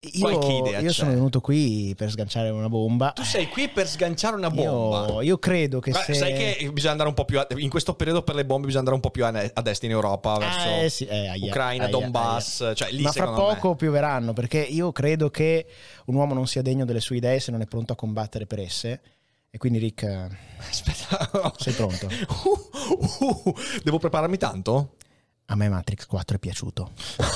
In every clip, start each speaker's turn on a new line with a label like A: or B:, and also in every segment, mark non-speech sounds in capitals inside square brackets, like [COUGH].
A: Io, io sono venuto qui per sganciare una bomba.
B: Tu sei qui per sganciare una bomba.
A: Io, io credo che
B: Beh,
A: se...
B: Sai che bisogna andare un po' più a, in questo periodo per le bombe bisogna andare un po' più a, a destra in Europa verso
A: Eh, sì, eh, aia,
B: Ucraina,
A: aia,
B: Donbass,
A: aia.
B: cioè lì
A: Ma fra poco
B: me.
A: pioveranno perché io credo che un uomo non sia degno delle sue idee se non è pronto a combattere per esse. E quindi Rick, eh, [LAUGHS]
B: Aspetta.
A: sei pronto? [LAUGHS]
B: Uh, uh, devo prepararmi tanto?
A: A me Matrix 4 è piaciuto. [LAUGHS]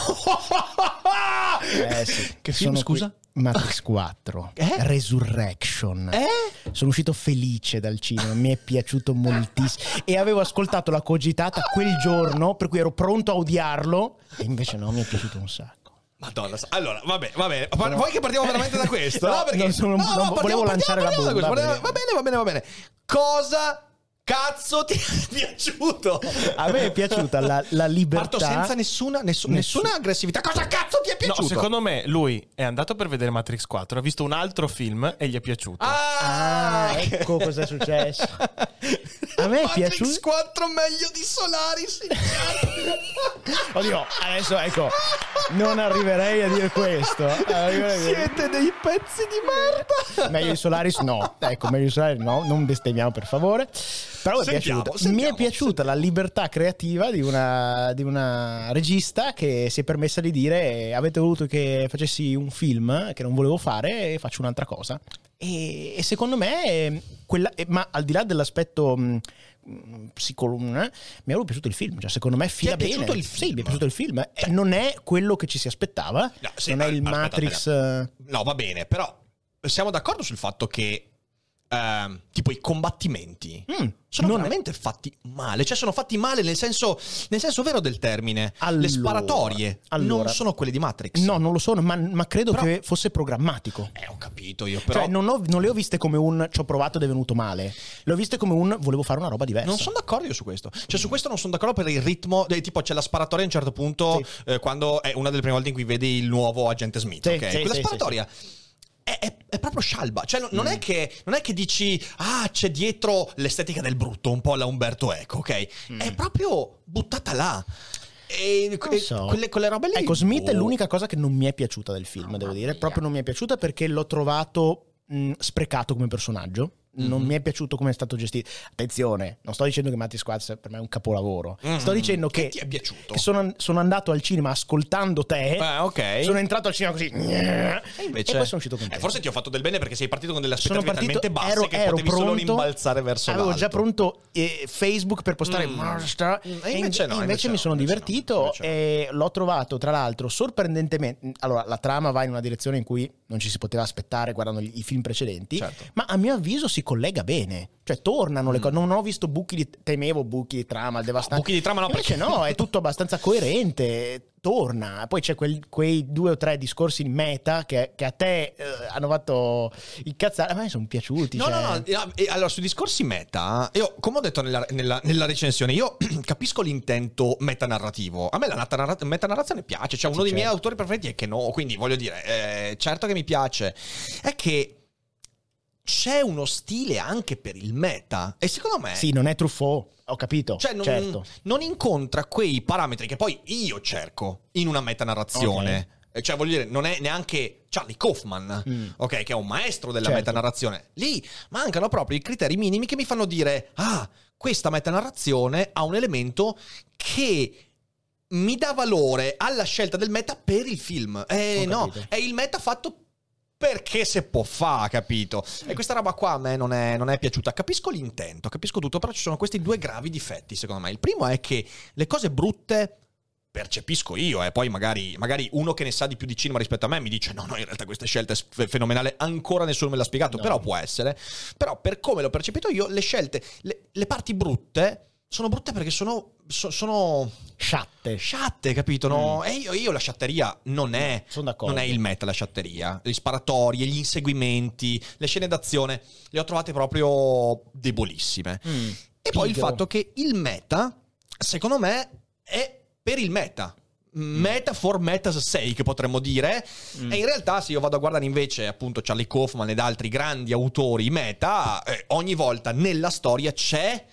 A: Eh sì.
B: Che film,
A: Sono
B: scusa?
A: qui- Matrix 4. [LAUGHS]
B: Eh?
A: Resurrection.
B: Eh?
A: Sono uscito felice dal cinema, mi è piaciuto moltissimo. E avevo ascoltato la cogitata quel giorno, per cui ero pronto a odiarlo. E invece no, mi è piaciuto un sacco.
B: Madonna, allora, vabbè, va bene. Pa- Vuoi che partiamo veramente da questo? [LAUGHS]
A: No,
B: No, perché
A: non sono- non
B: partiamo-
A: volevo lanciare la
B: partiamo da
A: bomba,
B: bene, va bene, va bene, va bene. Cosa cazzo ti [LAUGHS] è piaciuto?
A: A me è piaciuta la, la libertà.
B: Parto senza nessuna, nessu-
A: Nessun-
B: nessuna aggressività. Cosa cazzo ti è
C: No,
B: piaciuto?
C: secondo me lui è andato per vedere Matrix 4, ha visto un altro film e gli è piaciuto.
A: Ah, ecco cosa è successo. A me è
B: Matrix
A: piaciuto-
B: 4 meglio di Solaris. [LAUGHS]
A: Oddio, adesso ecco, non arriverei a dire questo. Arriverei a dire-
B: Siete dei pezzi di merda.
A: Meglio di Solaris no, ecco, meglio di Solaris no, non bestemmiamo per favore. Però mi è
B: Sentiamo,
A: piaciuta,
B: sentiamo,
A: mi è piaciuta la libertà creativa di una, di una regista che si è permessa di dire avete voluto che facessi un film che non volevo fare e faccio un'altra cosa. E, e secondo me, eh, quella, eh, ma al di là dell'aspetto psicolo, mh, mi è piaciuto il film. Cioè, secondo me fila bene.
B: il
A: Sì,
B: film?
A: mi è piaciuto il film. Eh, non è quello che ci si aspettava.
B: No, sì,
A: non è il
B: aspetta,
A: Matrix.
B: aspetta.
A: eh,
B: No, va bene, però siamo d'accordo sul fatto che ehm, tipo i combattimenti
A: mm,
B: sono
A: non
B: veramente fatti male, cioè sono fatti male nel senso, nel senso vero del termine.
A: Allora,
B: Le sparatorie
A: allora.
B: non sono quelle di Matrix.
A: No, non lo sono, ma, ma credo
B: Però-
A: che fosse programmatico.
B: Eh, ho capito io, però
A: Cioè, non, ho- non le ho viste come un ci ho provato ed è venuto male. Le ho viste come un volevo fare una roba diversa.
B: Non sono d'accordo io su questo. Cioè, su questo non sono d'accordo per il ritmo. eh, tipo, c'è la sparatoria a un certo punto. eh, quando è una delle prime volte in cui vedi il nuovo agente Smith.
A: Sì,
B: ok?
A: sì,
B: Quella
A: sì,
B: sparatoria. È, è- è proprio scialba, cioè non,
A: Mm.
B: è che, non è che dici, ah, c'è dietro l'estetica del brutto, un po' la Umberto Eco, ok? È proprio buttata là. E,
A: Mm. Non
B: e
A: so.
B: quelle, quelle robe lì.
A: Ecco, Smith è
B: boh.
A: l'unica cosa che non mi è piaciuta del film, devo dire. Proprio non mi è piaciuta perché l'ho trovato mh, sprecato come personaggio. Non
B: Mhm.
A: mi è piaciuto come è stato gestito. Attenzione, non sto dicendo che Matrix Squad per me è un capolavoro.
B: Mm.
A: Sto dicendo che,
B: Che ti è piaciuto?
A: che sono, sono andato al cinema ascoltando te.
B: Eh, ok.
A: Sono entrato al cinema così.
B: E invece,
A: E poi sono uscito contento.
B: Eh, forse ti ho fatto del bene perché sei partito con delle
A: sono
B: aspettative
A: partito,
B: talmente basse
A: ero,
B: che
A: ero
B: potevi solo
A: pronto,
B: rimbalzare verso
A: avevo
B: l'alto.
A: già pronto eh, Facebook per postare
B: Mm.
A: Monster
B: Mm, e invece
A: in-
B: no, invece
A: mi
B: no,
A: sono
B: invece
A: divertito
B: invece no.
A: e l'ho trovato tra l'altro sorprendentemente allora la trama va in una direzione in cui non ci si poteva aspettare guardando i film precedenti
B: Certo.
A: ma a mio avviso si collega bene cioè tornano le cose non ho visto buchi di temevo buchi di trama devastanti
B: buchi di trama no,
A: invece no [LAUGHS] è tutto abbastanza coerente torna poi c'è quel- quei due o tre discorsi in meta che, che a te eh, hanno fatto incazzare a me sono piaciuti
B: No,
A: cioè-
B: no, no, allora sui discorsi meta, io come ho detto nella, nella- nella recensione, io [CLEARS THROAT] capisco l'intento metanarrativo. A me la metanarrazione piace, cioè uno
A: Sì,
B: dei miei
A: certo.
B: autori preferiti è che no, quindi voglio dire, eh, certo che mi piace. È che c'è uno stile anche per il meta e secondo me
A: Sì, non è Truffaut, ho capito.
B: cioè, non,
A: certo.
B: non incontra quei parametri che poi io cerco in una metanarrazione. Eh, Cioè, voglio dire, non è neanche Charlie Kaufman,
A: Mm.
B: ok, che è un maestro della
A: Certo.
B: metanarrazione. Lì mancano proprio i criteri minimi che mi fanno dire, ah, questa metanarrazione ha un elemento che mi dà valore alla scelta del meta per il film. Eh no, è il meta fatto perché se può fa, capito? E questa roba qua a me non è, non è piaciuta. Capisco l'intento, capisco tutto, però ci sono questi due gravi difetti, secondo me. Il primo è che le cose brutte percepisco io, e poi magari, magari uno che ne sa di più di cinema rispetto a me mi dice no, no, in realtà questa scelta è fenomenale, ancora nessuno me l'ha spiegato,
A: No.
B: però può essere. Però per come l'ho percepito io, le scelte, le, le parti brutte sono brutte perché sono, so- sono
A: Sciatte.
B: sciatte, capito? No? E io, io la sciatteria non è, non è il meta la sciatteria. Le sparatorie, gli inseguimenti, le scene d'azione, le ho trovate proprio debolissime.
A: Mm.
B: E poi il
A: Pigro.
B: fatto che il meta, secondo me, è per il meta. Meta for meta's sake, potremmo dire.
A: Mm.
B: E in realtà, se io vado a guardare invece, appunto, Charlie Kaufman ed altri grandi autori meta, eh, ogni volta nella storia c'è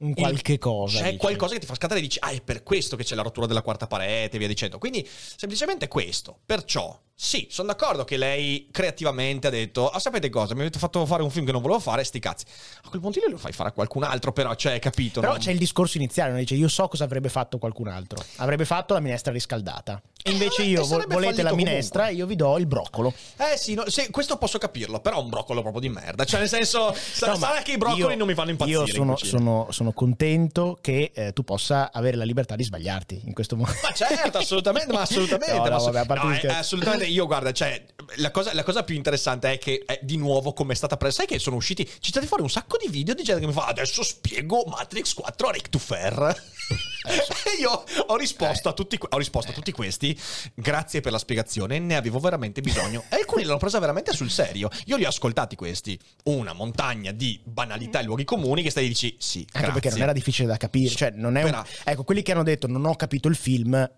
A: Un qualche cosa.
B: c'è
A: dici.
B: qualcosa che ti fa scattare e dici, ah, è per questo che c'è la rottura della quarta parete e via dicendo. Quindi, semplicemente questo. Perciò, sì, sono d'accordo che lei creativamente ha detto, ah, sapete cosa, mi avete fatto fare un film che non volevo fare, sti cazzi. A quel punto lì lo fai fare a qualcun altro, però, cioè, capito?
A: Però
B: non-
A: c'è il discorso iniziale, non dice io so cosa avrebbe fatto qualcun altro. Avrebbe fatto la minestra riscaldata. E invece
B: Eh,
A: io vo- volete la minestra, io vi do il broccolo.
B: Eh sì, no, sì, questo posso capirlo, però è un broccolo proprio di merda. Cioè, nel senso,
A: No,
B: sarà che i broccoli
A: io-
B: non mi fanno impazzire.
A: Io
B: in
A: sono,
B: cucina.
A: sono- sono contento che eh, tu possa avere la libertà di sbagliarti in questo momento.
B: Ma certo, assolutamente, ma assolutamente.
A: No, no,
B: ma
A: vabbè,
B: no,
A: gli
B: eh, assolutamente. [LAUGHS] Io, guarda, cioè, la cosa, la cosa più interessante è che, eh, di nuovo, come è stata presa, sai che sono usciti, ci stati fuori un sacco di video di gente che mi fa, adesso spiego Matrix 4 a Rick to Fair. E [LAUGHS] io ho risposto, a tutti, ho risposto a tutti questi, grazie per la spiegazione, ne avevo veramente bisogno. E alcuni l'hanno presa veramente sul serio. Io li ho ascoltati questi, una montagna di banalità e luoghi comuni che stai e dici, sì,
A: Anche
B: grazie.
A: perché non era difficile da capire. Cioè, non è un- Ecco, quelli che hanno detto non ho capito il film,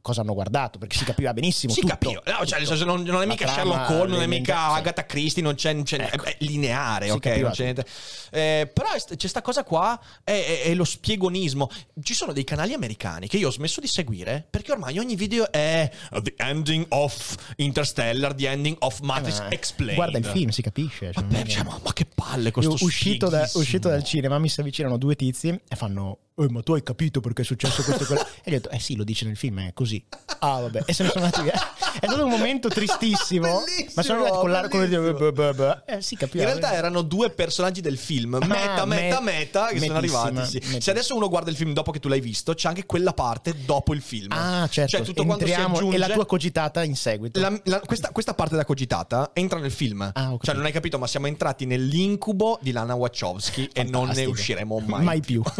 A: cosa hanno guardato? Perché si capiva benissimo.
B: Si
A: tutto,
B: capiva, no, cioè,
A: tutto.
B: non, non è mica
A: trama,
B: Sherlock Holmes, non è mica. Agatha Christie, non c'è, non c'è-
A: Ecco.
B: è lineare, ok? Non c'è niente. Eh, però c'è sta cosa qua, è, è- è lo spiegonismo. Ci sono dei canali americani che io ho smesso di seguire perché ormai ogni video è uh, The Ending of Interstellar, The Ending of Matrix
A: Eh,
B: Explained.
A: Guarda il film, si capisce. cioè,
B: Vabbè, cioè, ma, ma che palle
A: Io
B: questo
A: uscito, da- uscito dal cinema mi si avvicinano due tizi e fanno "Eh, ma tu hai capito perché è successo questo e quello e gli ho detto eh sì lo dice nel film è così ah vabbè e se ne sono andati via è stato un momento tristissimo
B: Bellissimo,
A: ma sono arrivati con l'aria come dire
B: bellissimo.
A: "Beh, beh, beh". eh sì capivo
B: In realtà erano due personaggi del film,
A: Ah,
B: meta, meta,
A: me-
B: meta, che sono arrivati. sì. Se adesso uno guarda il film dopo che tu l'hai visto, c'è anche quella parte dopo il film.
A: ah certo
B: Cioè, tutto quanto si
A: entriamo
B: aggiunge.
A: e la tua cogitata in seguito
B: La- la- questa, questa parte da cogitata entra nel film.
A: Ah, capito.
B: cioè, non hai capito, ma siamo entrati nell'incubo di Lana Wachowski e non ne
A: Fantastico.
B: usciremo mai.
A: mai più [LAUGHS]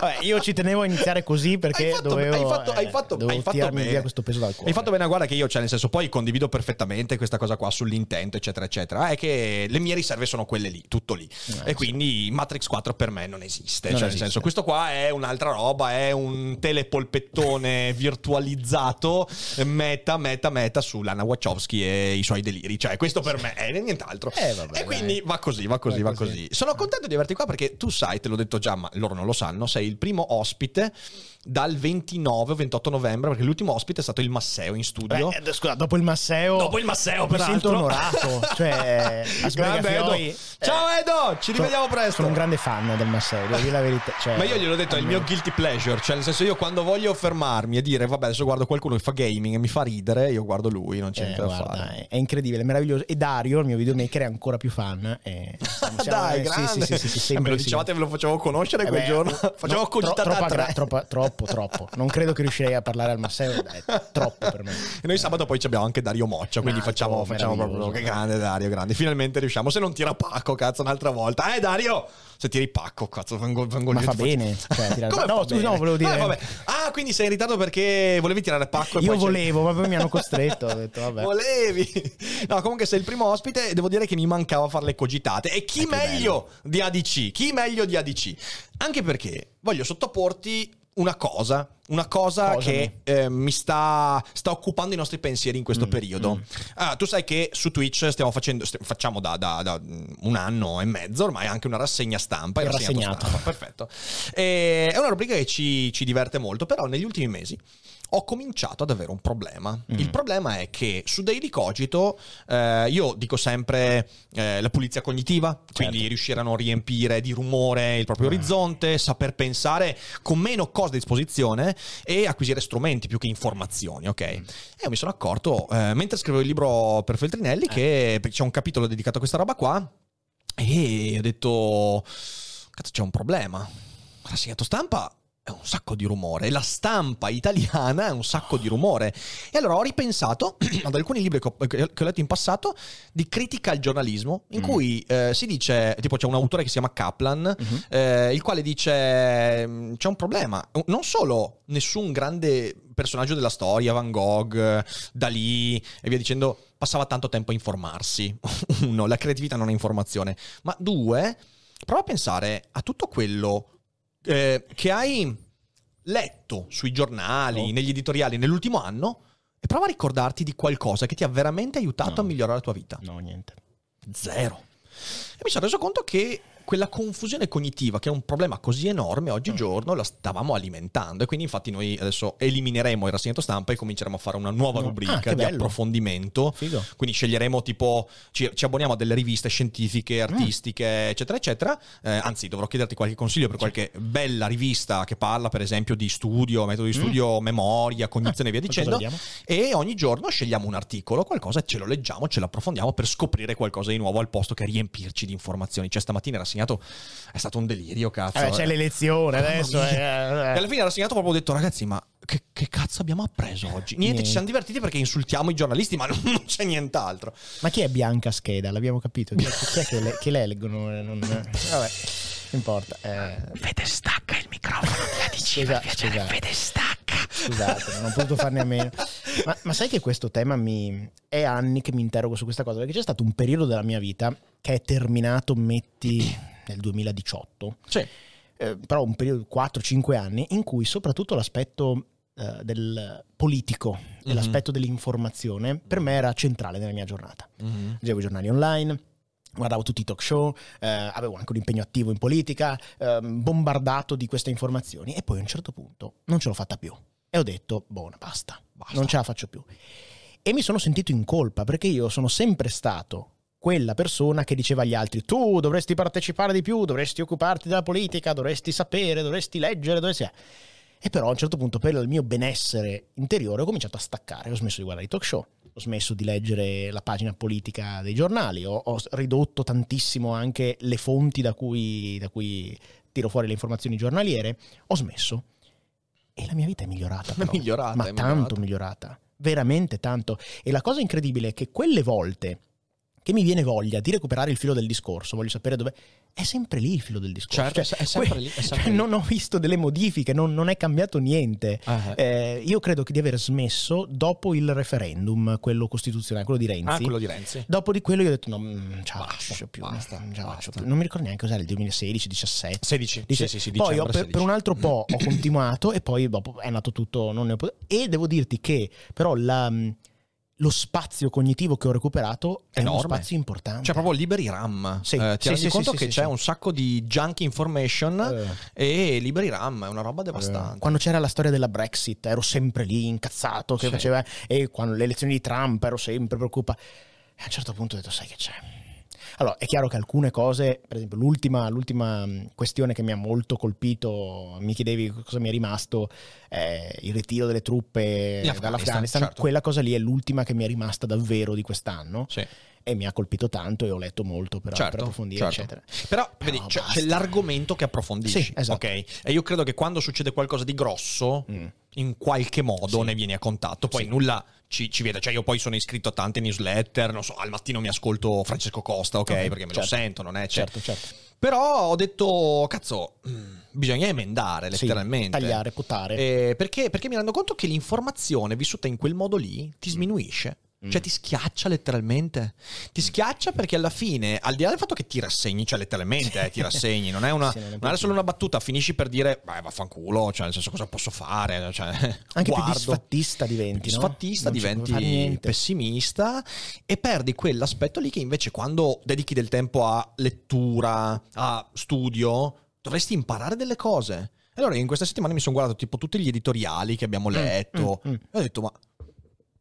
A: Vabbè, io ci tenevo a iniziare così perché
B: Hai fatto-
A: dovevo,
B: hai fatto- hai
A: eh,
B: fatto-
A: dovevo
B: hai fatto
A: tirarmi
B: bene.
A: via questo peso dal cuore
B: Hai fatto bene a guarda che io, cioè, nel senso, poi condivido perfettamente questa cosa qua sull'intento, eccetera, eccetera. È che le mie riserve sono quelle lì, tutto lì.
A: Eh,
B: e quindi Matrix 4 per me non esiste.
A: Non
B: cioè,
A: esiste.
B: nel senso, questo qua è un'altra roba, è un telepolpettone [LAUGHS] virtualizzato, meta, meta, meta su Lana Wachowski e i suoi deliri. Cioè, questo per me è nient'alro.
A: Eh, vabbè,
B: e quindi
A: dai.
B: va così, va così,
A: Va
B: va
A: così.
B: così. Sono contento di averti qua perché tu sai, te l'ho detto già, ma loro non lo sanno, sei il primo ospite dal 29 o 28 novembre, perché l'ultimo ospite è stato il Masseo in studio.
A: Beh, scusa, dopo il Masseo.
B: Dopo il Masseo,
A: mi sento
B: peraltro.
A: onorato. Cioè, [LAUGHS]
B: Grande Edo.
A: Sbrigafioi,
B: Ciao Edo, ci
A: sono-
B: rivediamo presto.
A: Sono un grande fan del Masseo, devo dire la verità. Cioè,
B: Ma io gliel'ho detto, è il mio guilty pleasure, cioè nel senso io quando voglio fermarmi e dire vabbè adesso guardo qualcuno che fa gaming e mi fa ridere, io guardo lui, non c'è
A: Eh,
B: niente da
A: guarda,
B: fare.
A: è, incredibile, è meraviglioso. E Dario, il mio videomaker, è ancora più fan. E siamo- [LAUGHS] siamo-
B: Dai,
A: eh, sì,
B: grande.
A: sì, sì, sì, sì,
B: Eh,
A: sempre
B: me lo
A: sì.
B: dicevate, ve lo facevo conoscere
A: Eh
B: quel
A: beh,
B: giorno.
A: no, [LAUGHS]
B: Facevo
A: tro- troppa
B: a tre.
A: gra- troppa- troppo, troppo. Non credo che riuscirei a parlare al Masseo, dai, troppo per me.
B: E noi sabato poi ci abbiamo anche Dario Moccia, quindi
A: Un
B: facciamo,
A: altro
B: facciamo proprio che grande Dario, grande. Finalmente riusciamo. Se non tira pacco, cazzo, un'altra volta. Eh Dario, se tiri pacco, cazzo, vengo, vengo
A: Ma fa bene, cioè, [LAUGHS]
B: Come
A: no, scusa, no, volevo dire-
B: Eh, vabbè. Ah, quindi sei in ritardo perché volevi tirare pacco
A: Io volevo, ma poi mi hanno costretto. Ho detto, vabbè.
B: Volevi. No, comunque sei il primo ospite e devo dire che mi mancava fare le cogitate. E chi
A: Eh,
B: meglio di ADC? Chi meglio di ADC? Anche perché voglio sottoporti una cosa, una cosa
A: Cosa,
B: che eh, mi sta, sta occupando i nostri pensieri in questo periodo. Ah, tu sai che su Twitch stiamo facendo, st- facciamo da, da- da, mm, un anno e mezzo ormai anche una rassegna stampa. Rassegnato
A: rassegnato.
B: stampa, perfetto. E è una rubrica che ci, ci diverte molto, però negli ultimi mesi ho cominciato ad avere un problema.
A: Mm.
B: Il problema è che su Daily Cogito eh, io dico sempre eh, la pulizia cognitiva, quindi riuscire a non riempire di rumore il proprio
A: Ah.
B: orizzonte, saper pensare con meno cose a disposizione e acquisire strumenti più che informazioni, ok? E io mi sono accorto, eh, mentre scrivevo il libro per Feltrinelli, che c'è un capitolo dedicato a questa roba qua e ho detto, cazzo c'è un problema. Rassegnato stampa è un sacco di rumore, la stampa italiana è un sacco di rumore. E allora ho ripensato [CLEARS THROAT] ad alcuni libri che ho, che ho letto in passato di critica al giornalismo, in
A: Mm.
B: cui eh, si dice, tipo c'è un autore che si chiama Kaplan,
A: Mhm.
B: eh, il quale dice mm, c'è un problema, non solo nessun grande personaggio della storia, Van Gogh, Dalì e via dicendo, passava tanto tempo a informarsi. [LAUGHS] Uno, la creatività non è informazione, ma due, prova a pensare a tutto quello eh, che hai letto sui giornali,
A: Oh.
B: negli editoriali nell'ultimo anno e prova a ricordarti di qualcosa che ti ha veramente aiutato
A: No.
B: a migliorare la tua vita.
A: No, niente.
B: Zero. E mi sono reso conto che quella confusione cognitiva, che è un problema così enorme
A: Mm.
B: oggigiorno, la stavamo alimentando. E quindi, infatti, noi adesso elimineremo il rassegnato stampa e cominceremo a fare una nuova.
A: Ah,
B: rubrica
A: che
B: di approfondimento.
A: Figo.
B: Quindi sceglieremo tipo, ci, ci abboniamo a delle riviste
A: Mm.
B: scientifiche, artistiche, eccetera, eccetera. Eh, anzi, dovrò chiederti qualche consiglio per qualche bella rivista che parla, per esempio, di studio, metodo di studio, memoria, cognizione e via
A: Mm. Qualcosa
B: dicendo. E ogni giorno scegliamo un articolo, qualcosa, ce lo leggiamo, ce lo approfondiamo per scoprire qualcosa di nuovo al posto che riempirci di informazioni. Cioè, stamattina era segnato, è stato un delirio, cazzo.
A: Eh, c'è l'elezione adesso. eh, eh.
B: alla fine era segnato proprio ho detto, ragazzi, ma che, che cazzo abbiamo appreso oggi? Niente,
A: Niente.
B: ci siamo divertiti perché insultiamo i giornalisti, ma non, [LAUGHS] non c'è nient'altro.
A: Ma chi è Bianca Scheda? L'abbiamo capito. Chi è, che, le, che le leggono? Eh, Non, vabbè, non importa. Eh,
B: Fede, stacca il microfono della
A: Scusa, scusa.
B: Fede, stacca.
A: Scusate, non ho potuto farne a meno. Ma, ma sai che questo tema mi... è anni che mi interrogo su questa cosa? Perché c'è stato un periodo della mia vita che è terminato, metti, nel 2018.
B: Sì.
A: eh, però un periodo di 4-5 anni in cui soprattutto l'aspetto eh, del politico e
B: Mhm.
A: l'aspetto dell'informazione per me era centrale nella mia giornata. Leggevo i giornali online, guardavo tutti i talk show, eh, avevo anche un impegno attivo in politica, ehm, bombardato di queste informazioni e poi a un certo punto non ce l'ho fatta più e ho detto, buona, basta,
B: Basta.
A: non ce la faccio più. E mi sono sentito in colpa perché io sono sempre stato quella persona che diceva agli altri tu dovresti partecipare di più, dovresti occuparti della politica, dovresti sapere, dovresti leggere, dovresti... E però a un certo punto per il mio benessere interiore ho cominciato a staccare, ho smesso di guardare i talk show, ho smesso di leggere la pagina politica dei giornali, ho, ho ridotto tantissimo anche le fonti da cui, da cui tiro fuori le informazioni giornaliere, ho smesso. E la mia vita è migliorata.
B: È [LAUGHS]
A: però.
B: migliorata,
A: Ma
B: è
A: tanto
B: migliorata.
A: migliorata. Veramente tanto. E la cosa incredibile è che quelle volte che mi viene voglia di recuperare il filo del discorso, voglio sapere dove... È sempre lì il filo del discorso.
B: Certo,
A: Cioè,
B: è sempre
A: que-
B: lì, è sempre
A: cioè,
B: lì.
A: non ho visto delle modifiche, non, non è cambiato niente.
B: Ah,
A: Eh, io credo di aver smesso dopo il referendum, quello costituzionale, quello di Renzi.
B: Ah, quello di Renzi.
A: Dopo di quello io ho detto no, non ce la faccio più.
B: basta,
A: non ce la faccio
B: basta.
A: più. Non mi ricordo neanche cos'era il 2016, 17.
B: 16.
A: Dice-
B: sì, sì, sì,
A: poi per,
B: 16.
A: per un altro po' ho continuato e poi dopo è nato tutto non ne ho pot- e devo dirti che però la, mh, lo spazio cognitivo che ho recuperato è uno
B: Enorme.
A: spazio importante.
B: Cioè, proprio liberi RAM.
A: Sì,
B: Eh, ti
A: sì,
B: rendi
A: sì,
B: conto che c'è un sacco di junk information
A: Eh.
B: e liberi RAM, è una roba devastante.
A: Eh, Quando c'era la storia della Brexit ero sempre lì incazzato che faceva e quando le elezioni di Trump ero sempre preoccupato. E a un certo punto ho detto sai che c'è. Allora, è chiaro che alcune cose, per esempio l'ultima, l'ultima mh, questione che mi ha molto colpito, mi chiedevi cosa mi è rimasto, eh, il ritiro delle truppe
B: Afghanistan,
A: dall'Afghanistan,
B: certo.
A: quella cosa lì è l'ultima che mi è rimasta davvero di quest'anno
B: Sì.
A: E mi ha colpito tanto e ho letto molto per, per
B: Certo,
A: approfondire,
B: certo.
A: eccetera.
B: Però,
A: Però
B: vedi, c'è, c'è l'argomento che approfondisci.
A: Sì, esatto.
B: Ok. E io credo che quando succede qualcosa di grosso,
A: Mm.
B: in qualche modo
A: Sì.
B: ne vieni a contatto. Poi
A: Sì.
B: nulla ci, ci vede. Cioè, io poi sono iscritto a tante newsletter. Non so, al mattino mi ascolto Francesco Costa, ok?
A: Ok,
B: perché me
A: certo.
B: lo sento, non è. Cioè,
A: Certo, certo.
B: Però ho detto, cazzo, mm, bisogna emendare
A: Sì,
B: letteralmente.
A: tagliare, potare.
B: Eh, perché, perché mi rendo conto che l'informazione vissuta in quel modo lì ti sminuisce.
A: Mm.
B: Cioè ti schiaccia letteralmente. Ti schiaccia perché alla fine, al di là del fatto che ti rassegni, cioè letteralmente eh, ti [LAUGHS] rassegni, non è, una,
A: Sì, non è più-
B: solo una battuta, finisci per dire, beh vaffanculo, cioè nel senso cosa posso fare? Cioè, [LAUGHS]
A: Anche più
B: guardo.
A: disfattista diventi, no?
B: Disfattista, diventi pessimista e perdi quell'aspetto lì che invece quando dedichi del tempo a lettura, a studio, dovresti imparare delle cose. Allora, in queste settimane mi sono guardato tipo tutti gli editoriali che abbiamo letto.
A: mm, mm.
B: E ho detto, ma,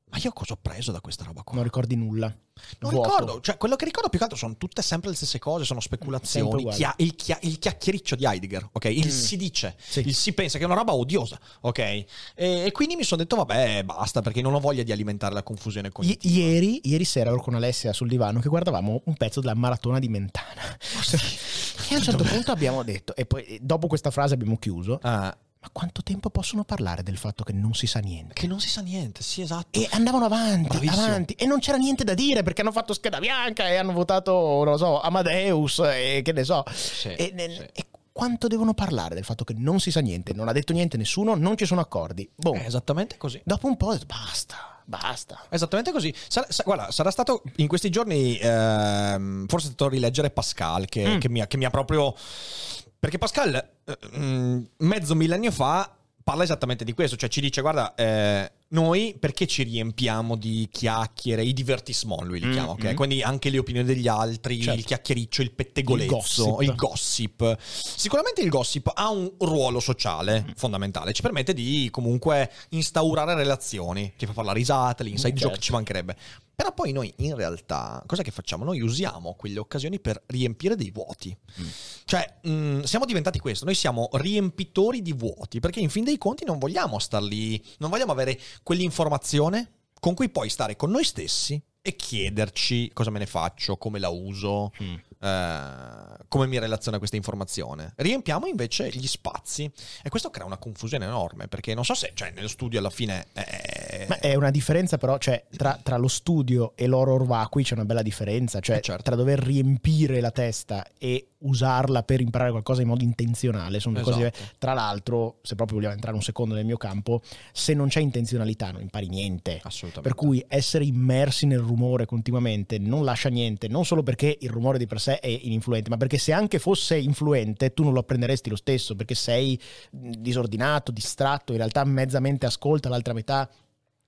B: ma io cosa ho preso da questa roba qua?
A: Non ricordi nulla.
B: Non
A: Vuoto.
B: ricordo, cioè quello che ricordo più che altro sono tutte sempre le stesse cose, sono speculazioni. chia- il, chia- il chiacchiericcio di Heidegger, ok? Il
A: Mm.
B: si dice,
A: Sì.
B: il si pensa che è una roba odiosa, ok? E, e quindi mi sono detto, vabbè, basta, perché non ho voglia di alimentare la confusione
A: I-
B: cognitiva.
A: ieri, ieri sera ero con Alessia sul divano che guardavamo un pezzo della maratona di Mentana. [LAUGHS] E a un certo punto abbiamo detto, e poi dopo questa frase abbiamo chiuso,
B: Ah,
A: ma quanto tempo possono parlare del fatto che non si sa niente?
B: che non si sa niente, sì, esatto.
A: E andavano avanti,
B: Bravissimo.
A: avanti, e non c'era niente da dire perché hanno fatto scheda bianca e hanno votato, non lo so, Amadeus e che ne so.
B: Sì,
A: e,
B: sì.
A: e quanto devono parlare del fatto che non si sa niente? Non ha detto niente nessuno, non ci sono accordi. Boh.
B: È esattamente così.
A: Dopo un po' basta, basta.
B: Esattamente così. Sarà- sa- guarda, sarà stato in questi giorni, ehm, forse è stato a rileggere Pascal che,
A: Mm.
B: che mi ha, che mi ha proprio... Perché Pascal, eh, mm, mezzo millennio fa, parla esattamente di questo, cioè ci dice, guarda, eh, noi perché ci riempiamo di chiacchiere, i divertissement lui li
A: Mm,
B: chiama, ok?
A: mm.
B: Quindi anche le opinioni degli altri,
A: Certo.
B: il chiacchiericcio, il pettegolezzo,
A: Il
B: il
A: gossip.
B: gossip. Sicuramente il gossip ha un ruolo sociale
A: Mm.
B: fondamentale, ci permette di comunque instaurare relazioni, ti fa fare la risata, l'inside
A: Certo.
B: joke ci mancherebbe. Però poi noi in realtà, cosa che facciamo? Noi usiamo quelle occasioni per riempire dei vuoti. Cioè, mh, siamo diventati questo, noi siamo riempitori di vuoti, perché in fin dei conti non vogliamo star lì, non vogliamo avere quell'informazione con cui poi stare con noi stessi e chiederci cosa me ne faccio, come la uso, eh, come mi relaziono a questa informazione. Riempiamo invece gli spazi e questo crea una confusione enorme, perché non so se, cioè, nello studio alla fine... eh,
A: Ma è una differenza però, cioè tra, tra lo studio e l'oro orvacui c'è una bella differenza, cioè
B: Eh, certo.
A: tra dover riempire la testa e usarla per imparare qualcosa in modo intenzionale, sono due cose
B: Esatto.
A: diverse. Tra l'altro, se proprio vogliamo entrare un secondo nel mio campo, se non c'è intenzionalità non impari niente.
B: Assolutamente.
A: Per cui essere immersi nel rumore continuamente non lascia niente, non solo perché il rumore di per sé è ininfluente, ma perché se anche fosse influente tu non lo apprenderesti lo stesso, perché sei disordinato, distratto, in realtà mezza mente ascolta, l'altra metà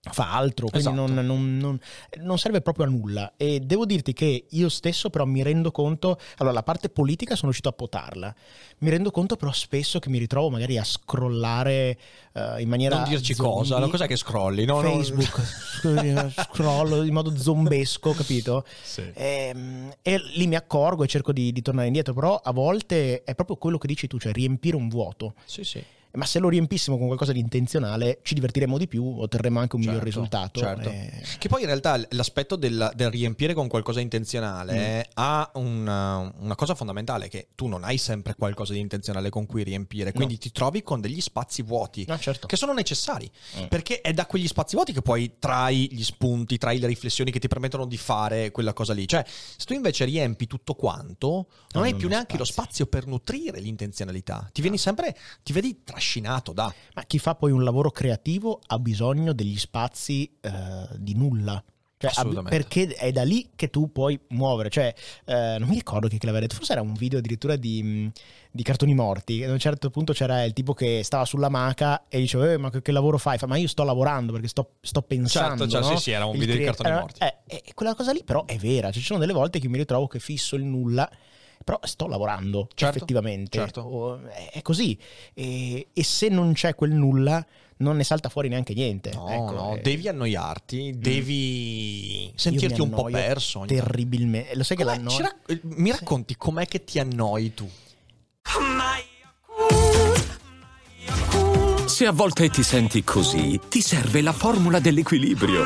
A: fa altro, quindi
B: Esatto.
A: non, non- non- non serve proprio a nulla. E devo dirti che io stesso però mi rendo conto, allora la parte politica sono riuscito a potarla, mi rendo conto però spesso che mi ritrovo magari a scrollare eh, in maniera...
B: Non dirci
A: zombie.
B: cosa, no, cos'è che scrolli? No, no.
A: Facebook, [LAUGHS] scrollo in modo zombesco, capito?
B: Sì.
A: Ehm, E, lì mi accorgo e cerco di, di tornare indietro, però a volte è proprio quello che dici tu, cioè riempire un vuoto.
B: Sì, sì.
A: Ma se lo riempissimo con qualcosa di intenzionale, ci divertiremo di più, otterremo anche un miglior
B: Certo,
A: risultato.
B: certo.
A: Eh,
B: Che poi in realtà l'aspetto del, del riempire con qualcosa intenzionale
A: Mm.
B: ha una, una cosa fondamentale che tu non hai sempre qualcosa di intenzionale con cui riempire, quindi ti trovi con degli spazi vuoti
A: No, certo.
B: che sono necessari,
A: Mm.
B: perché è da quegli spazi vuoti che poi trai gli spunti, trai le riflessioni che ti permettono di fare quella cosa lì. Cioè, se tu invece riempi tutto quanto, non
A: Ah,
B: hai
A: non
B: più
A: lo
B: neanche lo
A: spazio.
B: spazio per nutrire l'intenzionalità. Ti vieni sempre, ti vedi trascinato da...
A: Ma chi fa poi un lavoro creativo ha bisogno degli spazi eh, di nulla. Cioè, perché è da lì che tu puoi muovere. Cioè, eh, non mi ricordo chi che l'aveva detto, forse era un video addirittura di, mh, di cartoni morti. Ad un certo punto c'era il tipo che stava sulla maca e diceva: "Eh, Ma che, che lavoro fai? Fa, ma io sto lavorando perché sto, sto pensando.
B: Certo, certo,
A: no?
B: sì, sì, era un
A: Il
B: video di
A: crea-
B: cartoni
A: era-
B: morti.
A: eh, e quella cosa lì, però, è vera. Cioè, ci sono delle volte che mi ritrovo che fisso il nulla. Però sto lavorando
B: Certo,
A: effettivamente.
B: certo.
A: O- è- così. E, e se non c'è quel nulla, non ne salta fuori neanche niente.
B: No,
A: Ecco,
B: no,
A: eh,
B: devi annoiarti, devi
A: io
B: sentirti un po' perso.
A: Terribilmente. Lo sai che
B: Com'è?
A: la
B: Ci rac- mi racconti com'è che ti annoi tu?
D: Se a volte ti senti così, ti serve la formula dell'equilibrio.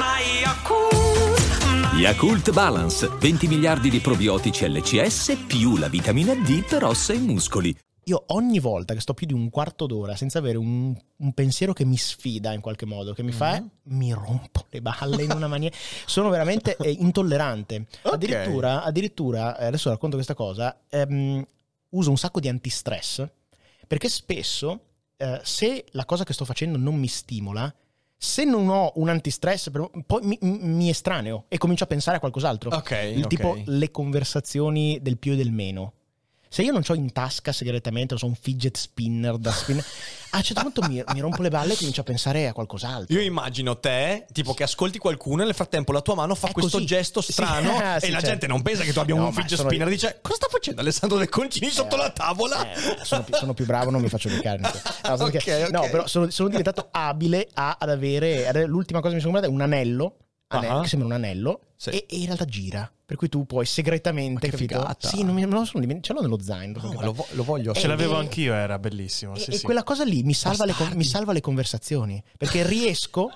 D: Yakult Balance, 20 miliardi di probiotici LCS più la vitamina D per ossa e muscoli.
A: Io ogni volta che sto più di un quarto d'ora senza avere un, un pensiero che mi sfida in qualche modo, che mi fa,
B: Mhm.
A: mi rompo le balle in una maniera. Sono veramente eh, intollerante.
B: Ok.
A: Addirittura, addirittura, eh, adesso racconto questa cosa, ehm, uso un sacco di antistress perché spesso eh, se la cosa che sto facendo non mi stimola, se non ho un antistress, poi mi, mi estraneo e comincio a pensare a qualcos'altro.
B: Ok,
A: Il
B: ok.
A: tipo le conversazioni del più e del meno. Se io non ho in tasca segretamente, non so, un fidget spinner da spinner, a un certo punto mi, mi rompo le balle e comincio a pensare a qualcos'altro.
B: Io immagino te, tipo che ascolti qualcuno e nel frattempo la tua mano fa
A: È
B: questo
A: così.
B: gesto
A: Sì,
B: strano [LAUGHS]
A: ah,
B: e
A: sì,
B: la
A: certo.
B: gente non pensa che tu abbia
A: No,
B: un fidget spinner
A: io.
B: dice cosa sta facendo Alessandro De Concini sotto la tavola?
A: Eh, sono, più, sono più bravo, non mi faccio beccare. [LAUGHS] No, sono
B: Ok,
A: scher-
B: ok.
A: no, però sono, sono diventato abile a- ad avere. L'ultima cosa che mi sono comprato è un anello. Anello,
B: Ah.
A: Che sembra un anello.
B: Sì.
A: E, e in realtà gira. Per cui tu puoi segretamente.
B: Ma che figata.
A: Sì, non mi, me lo sono dimenticato. Ce l'ho nello zaino.
B: No, lo, vo- lo voglio.
A: Eh,
C: Ce l'avevo
A: eh,
C: anch'io, era bellissimo.
A: E,
C: Sì,
A: e
C: sì.
A: quella cosa lì mi salva, le, mi salva le conversazioni. Perché riesco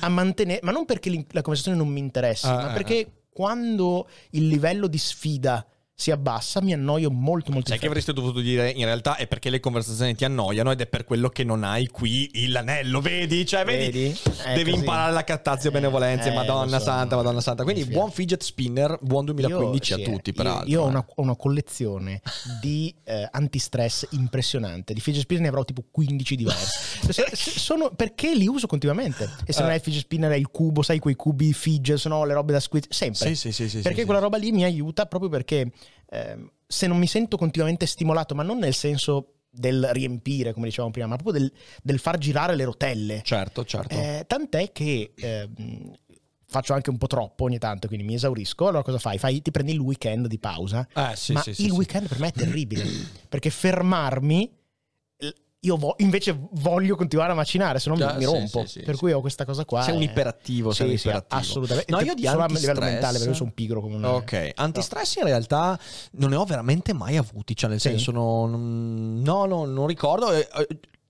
A: a mantenere. Ma non perché la conversazione non mi interessi,
B: Ah,
A: ma
B: ah,
A: perché quando il livello di sfida si abbassa, mi annoio molto, molto.
B: Sai che avreste dovuto dire in realtà è perché le conversazioni ti annoiano ed è per quello che non hai qui l'anello, vedi? Cioè, vedi?
A: Vedi?
B: Devi
A: così.
B: imparare la cattazio
A: Eh,
B: benevolenza,
A: eh,
B: madonna
A: so,
B: santa, madonna santa. Quindi buon fidget spinner, buon 2015
A: Io-
B: a
A: sì,
B: tutti,
A: io-
B: peraltro.
A: Io ho
B: eh.
A: una, una collezione di eh, antistress impressionante. Di fidget spinner ne avrò tipo 15 diversi. [LAUGHS] Se- se- sono- perché li uso continuamente. E se non
B: Eh.
A: è il fidget spinner è il cubo, sai quei cubi fidget, sono le robe da squid, sempre.
B: Sì, sì, sì, sì,
A: perché
B: sì,
A: quella roba lì mi aiuta proprio perché ehm, se non mi sento continuamente stimolato, ma non nel senso del riempire, come dicevamo prima, ma proprio del, del far girare le rotelle.
B: Certo, certo.
A: Eh, tant'è che ehm, faccio anche un po' troppo ogni tanto, quindi mi esaurisco. Allora cosa fai? Fai- ti prendi il weekend di pausa.
B: Eh, sì,
A: ma
B: sì, sì,
A: il weekend per me è terribile, perché fermarmi... Io vo- invece voglio continuare a macinare, se no mi-
B: Ah,
A: mi rompo.
B: sì, sì,
A: per
B: sì.
A: cui ho questa cosa qua.
B: Sei un
A: eh.
B: iperattivo, sei
A: Sì,
B: un
A: sì,
B: iperattivo.
A: assolutamente.
B: No, io di
A: Solo a livello mentale, perché io sono pigro come un...
B: Ok, antistress in realtà non ne ho veramente mai avuti, cioè nel
A: Sì?
B: senso non, no, no, non ricordo.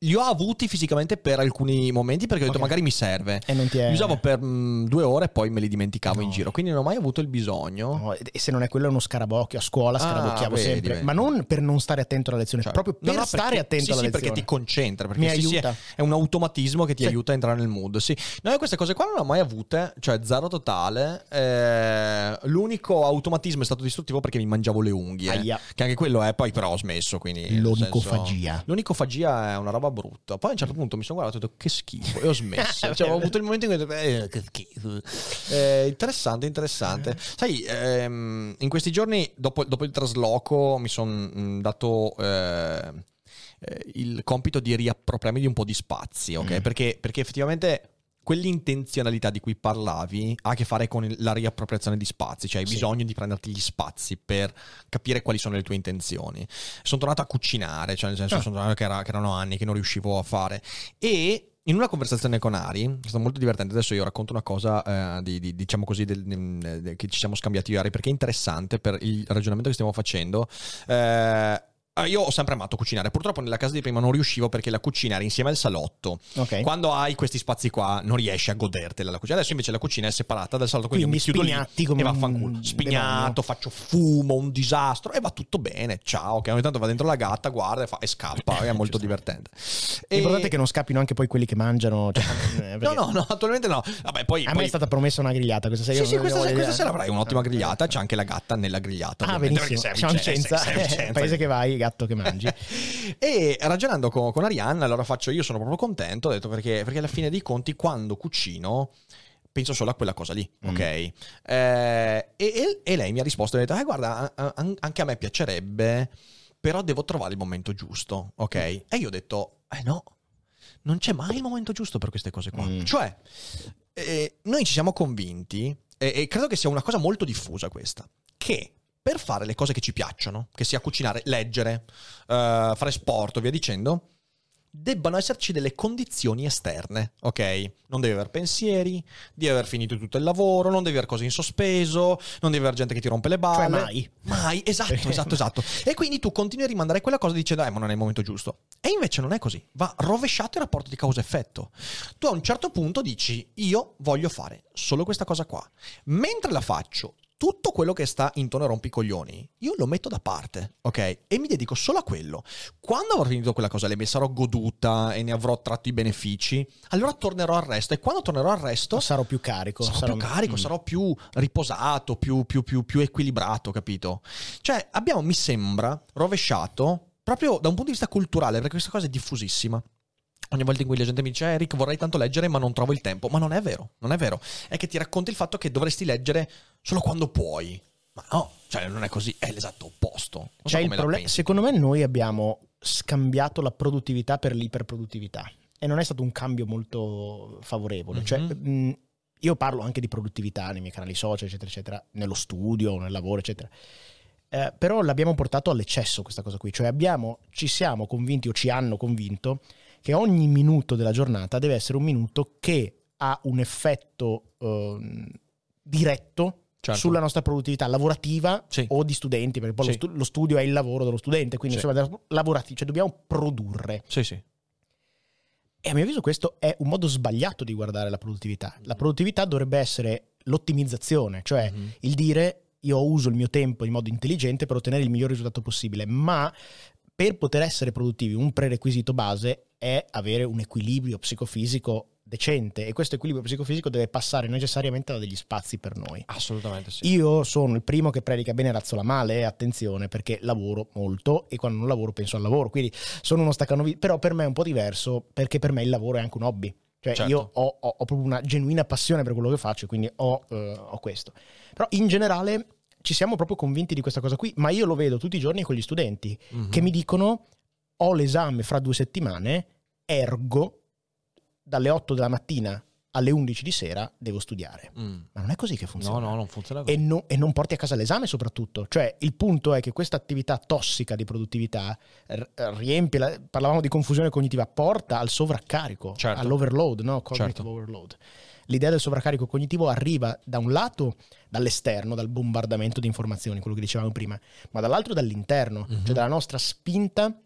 B: Li ho avuti fisicamente per alcuni momenti perché ho detto
A: Ok.
B: magari mi serve.
A: E non ti è...
B: Li usavo per mm, due ore e poi me li dimenticavo in
A: No.
B: giro, quindi non ho mai avuto il bisogno.
A: No, e se non è quello è uno scarabocchio. A scuola
B: Ah,
A: scarabocchiavo
B: vedi,
A: sempre.
B: vedi.
A: Ma non per non stare attento alla lezione,
B: Cioè,
A: proprio per
B: no,
A: stare
B: perché-
A: attento
B: sì,
A: alla
B: sì,
A: lezione.
B: perché ti concentra, perché
A: Mi
B: sì, sì,
A: aiuta.
B: è un automatismo che ti
A: Sì.
B: aiuta a entrare nel mood. Sì. No, queste cose qua non le ho mai avute, cioè zero totale. Eh, l'unico automatismo è stato distruttivo perché mi mangiavo le unghie.
A: Aia.
B: Che anche quello è, poi però ho smesso. Quindi,
A: L'onicofagia.
B: senso- l'onicofagia è una roba brutta. Poi a un certo punto mi sono guardato e ho detto che schifo e ho smesso. [LAUGHS] cioè, ho avuto il momento in cui ho detto eh, che schifo. Eh, interessante, interessante. Sai, ehm, in questi giorni, dopo, dopo il trasloco, mi sono dato... eh, eh, il compito di riappropriarmi di un po' di spazi, ok?
A: Mm.
B: Perché, perché effettivamente quell'intenzionalità di cui parlavi ha a che fare con la riappropriazione di spazi, cioè hai
A: Sì.
B: bisogno di prenderti gli spazi per capire quali sono le tue intenzioni. Sono tornato a cucinare, cioè nel senso
A: Ah.
B: sono tornato che, era- che erano anni che non riuscivo a fare e in una conversazione con Ari, è stato molto divertente, adesso io racconto una cosa eh, di, di- diciamo così del- del- che ci siamo scambiati io Ari perché è interessante per il ragionamento che stiamo facendo. Eh, io ho sempre amato cucinare, purtroppo nella casa di prima non riuscivo perché la cucina era insieme al salotto.
A: Ok.
B: Quando hai questi spazi qua non riesci a godertela la cucina. Adesso invece la cucina è separata dal salotto, quindi,
A: Quindi
B: mi chiudo lì
A: come
B: e vaffanculo. Spignato, faccio fumo, un disastro e va tutto bene. Ciao, che ogni tanto va dentro la gatta, guarda e, fa- e scappa, è [LAUGHS] molto divertente. E-
A: L'importante è che non scappino anche poi quelli che mangiano. cioè, [LAUGHS] eh,
B: No, no, no, attualmente no. Vabbè, poi,
A: A
B: poi-
A: me è stata promessa una grigliata questa sera.
B: Sì, sì, questa,
A: voglio
B: questa sera avrai un'ottima grigliata. C'è anche la gatta nella grigliata.
A: Ah, benissimo. in
B: Vicenza,
A: Vicenza,
B: sei Vicenza. [LAUGHS]
A: paese che vai, gatto che mangi. [LAUGHS]
B: E ragionando con, con Arianna, allora faccio, io sono proprio contento, ho detto perché, perché alla fine dei conti quando cucino penso solo a quella cosa lì,
A: Mm.
B: ok? Eh, e, e- lei mi ha risposto, ha detto, eh guarda, anche a me piacerebbe, però devo trovare il momento giusto, ok? E io ho detto, eh no, non c'è mai il momento giusto per queste cose qua.
A: Mm.
B: Cioè, eh, noi ci siamo convinti, e, e credo che sia una cosa molto diffusa questa, che per fare le cose che ci piacciono, che sia cucinare, leggere, eh, fare sport via dicendo, debbano esserci delle condizioni esterne, ok? Non devi aver pensieri, devi aver finito tutto il lavoro, non devi avere cose in sospeso, non devi avere gente che ti rompe le balle.
A: Cioè mai.
B: Mai, [LAUGHS] esatto, esatto, esatto. E quindi tu continui a rimandare quella cosa dicendo, eh, ma non è il momento giusto. E invece non è così. Va rovesciato il rapporto di causa-effetto. Tu a un certo punto dici, io voglio fare solo questa cosa qua. Mentre la faccio, tutto quello che sta intorno ai rompicoglioni, io lo metto da parte, ok? E mi dedico solo a quello. Quando avrò finito quella cosa, le mi sarò goduta e ne avrò tratto i benefici, allora tornerò al resto. E quando tornerò al resto,
A: sarò più carico.
B: sarò, più carico,
A: Mm.
B: sarò più riposato, più, più- più- più equilibrato, capito? Cioè, abbiamo, mi sembra, rovesciato proprio da un punto di vista culturale, perché questa cosa è diffusissima. Ogni volta in cui la gente mi dice, Eric, vorrei tanto leggere, ma non trovo il tempo. Ma non è vero, non è vero. È che ti racconti il fatto che dovresti leggere solo quando puoi. Ma no, cioè non è così, è l'esatto opposto. Non so
A: Cioè, il
B: come la
A: proble-
B: pensi.
A: secondo me noi abbiamo scambiato la produttività per l'iperproduttività e non è stato un cambio molto favorevole. Cioè,
B: Mhm.
A: mh, io parlo anche di produttività nei miei canali social, eccetera, eccetera, nello studio, nel lavoro, eccetera. Eh, però l'abbiamo portato all'eccesso questa cosa qui, cioè abbiamo, ci siamo convinti o ci hanno convinto che ogni minuto della giornata deve essere un minuto che ha un effetto ehm, diretto
B: Certo.
A: sulla nostra produttività lavorativa
B: Sì.
A: o di studenti, perché poi lo,
B: Sì.
A: stu- lo studio è il lavoro dello studente, quindi
B: Sì.
A: insomma lavorativo, cioè dobbiamo produrre.
B: Sì, sì.
A: E a mio avviso questo è un modo sbagliato di guardare la produttività. La produttività dovrebbe essere l'ottimizzazione, cioè
B: Mhm.
A: il dire io uso il mio tempo in modo intelligente per ottenere il miglior risultato possibile, ma per poter essere produttivi un prerequisito base è avere un equilibrio psicofisico decente e questo equilibrio psicofisico deve passare necessariamente da degli spazi per noi.
B: Assolutamente sì.
A: Io sono il primo che predica bene e razzola male, attenzione, perché lavoro molto e quando non lavoro penso al lavoro, quindi sono uno staccanovi, però per me è un po' diverso perché per me il lavoro è anche un hobby. Cioè
B: Certo.
A: io ho, ho- ho proprio una genuina passione per quello che faccio, quindi ho, eh, ho questo. Però in generale ci siamo proprio convinti di questa cosa qui, ma io lo vedo tutti i giorni con gli studenti
B: Mhm.
A: che mi dicono ho l'esame fra due settimane, ergo dalle 8 della mattina alle 11 di sera devo studiare.
B: Mm.
A: Ma non è così che funziona
B: No, no, non funziona così.
A: e, no- e non porti a casa l'esame soprattutto. Cioè il punto è che questa attività tossica di produttività riempie, la- parlavamo di confusione cognitiva, porta al sovraccarico,
B: Certo.
A: all'overload, no? Cognitive
B: Certo.
A: overload. L'idea del sovraccarico cognitivo arriva da un lato dall'esterno, dal bombardamento di informazioni, quello che dicevamo prima, ma dall'altro dall'interno,
B: Mhm.
A: cioè dalla nostra spinta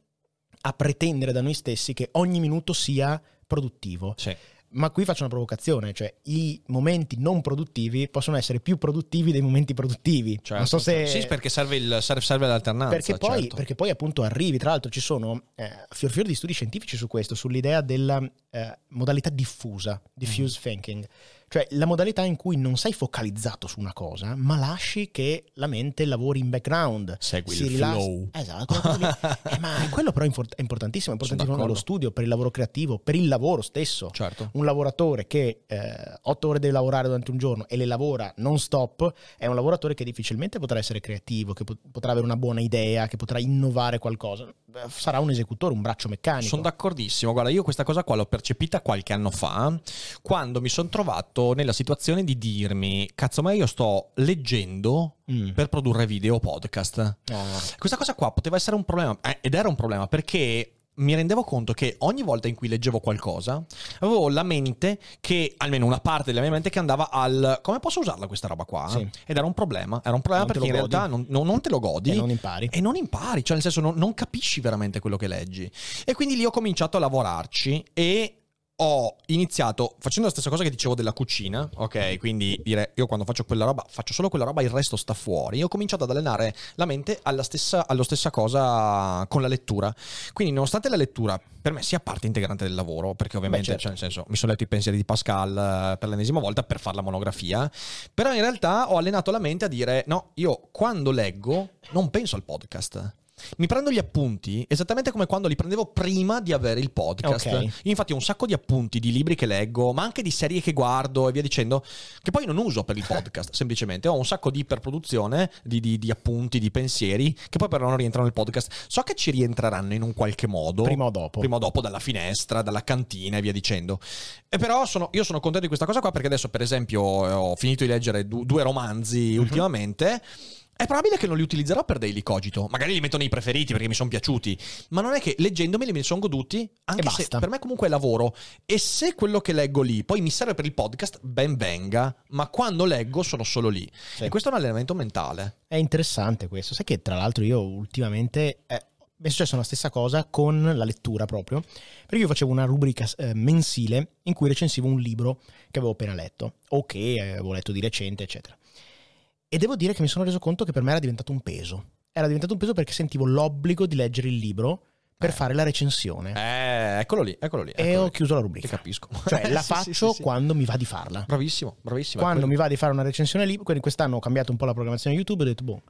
A: a pretendere da noi stessi che ogni minuto sia produttivo.
B: Sì.
A: Ma qui faccio una provocazione, cioè i momenti non produttivi possono essere più produttivi dei momenti produttivi.
B: Certo,
A: non so se...
B: Sì, perché serve, il, serve, serve l'alternanza.
A: perché poi,
B: certo.
A: perché poi appunto arrivi, tra l'altro ci sono eh, fior fior di studi scientifici su questo, sull'idea della eh, modalità diffusa, diffuse thinking, cioè la modalità in cui non sei focalizzato su una cosa, ma lasci che la mente lavori in background.
B: Segui
A: si
B: il
A: rilassa-
B: flow.
A: Esatto. [LAUGHS] Eh, ma quello però è import- è importantissimo, è importantissimo nello
B: d'accordo.
A: studio, per il lavoro creativo, per il lavoro stesso
B: Certo.
A: un lavoratore che eh, otto ore deve lavorare durante un giorno e le lavora non stop è un lavoratore che difficilmente potrà essere creativo, che pot- potrà avere una buona idea, che potrà innovare qualcosa. Sarà un esecutore, un braccio meccanico.
B: Sono d'accordissimo. Guarda, io questa cosa qua l'ho percepita qualche anno fa, quando mi sono trovato nella situazione di dirmi: Cazzo, ma io sto leggendo
A: Mm.
B: per produrre video o podcast.
A: No.
B: Questa cosa qua poteva essere un problema, eh, ed era un problema perché mi rendevo conto che ogni volta in cui leggevo qualcosa avevo la mente che, almeno una parte della mia mente che andava al come posso usarla questa roba qua?
A: Sì.
B: Ed era un problema, era un problema
A: Non
B: perché in
A: godi.
B: realtà non, non- non te lo godi
A: E non impari.
B: e non impari, cioè nel senso non, non capisci veramente quello che leggi. E quindi lì ho cominciato a lavorarci e ho iniziato facendo la stessa cosa che dicevo della cucina, ok? Quindi dire io quando faccio quella roba faccio solo quella roba, il resto sta fuori. Ho cominciato ad allenare la mente alla stessa, allo stessa cosa con la lettura. Quindi nonostante la lettura per me sia parte integrante del lavoro, perché ovviamente,
A: certo.
B: cioè nel senso, mi sono letto i pensieri di Pascal eh, per l'ennesima volta per fare la monografia, però in realtà ho allenato la mente a dire no, io quando leggo non penso al podcast. Mi prendo gli appunti esattamente come quando li prendevo prima di avere il podcast.
A: Ok.
B: Io infatti ho un sacco di appunti di libri che leggo, ma anche di serie che guardo e via dicendo, che poi non uso per il [LAUGHS] podcast, semplicemente. Ho un sacco di iperproduzione, di, di- di appunti, di pensieri, che poi però non rientrano nel podcast. So che ci rientreranno in un qualche modo.
A: Prima o dopo.
B: Prima o dopo, dalla finestra, dalla cantina e via dicendo. E però sono- io sono contento di questa cosa qua perché adesso, per esempio, ho finito di leggere du- due romanzi ultimamente. È probabile che non li utilizzerò per Daily Cogito. Magari li metto nei preferiti perché mi sono piaciuti. Ma non è che leggendomeli me li sono goduti. Anche se per me comunque è lavoro. E se quello che leggo lì poi mi serve per il podcast, ben venga. Ma quando leggo sono solo lì.
A: Sì.
B: E questo è un allenamento mentale.
A: È interessante questo. Sai che tra l'altro io ultimamente eh, mi è successa la stessa cosa con la lettura proprio, perché io facevo una rubrica eh, mensile in cui recensivo un libro che avevo appena letto o che avevo letto di recente, eccetera. E devo dire che mi sono reso conto che per me era diventato un peso. Era diventato un peso perché sentivo l'obbligo di leggere il libro per
B: Eh.
A: fare la recensione.
B: Eh, eccolo lì, eccolo lì.
A: e
B: eccolo
A: ho
B: lì.
A: chiuso la
B: Ti
A: rubrica.
B: capisco.
A: Cioè [LAUGHS] la
B: Sì,
A: faccio
B: sì, sì.
A: quando mi va di farla.
B: Bravissimo, bravissimo.
A: Quando mi va di fare una recensione lì, quindi quest'anno ho cambiato un po' la programmazione YouTube e ho detto, boh,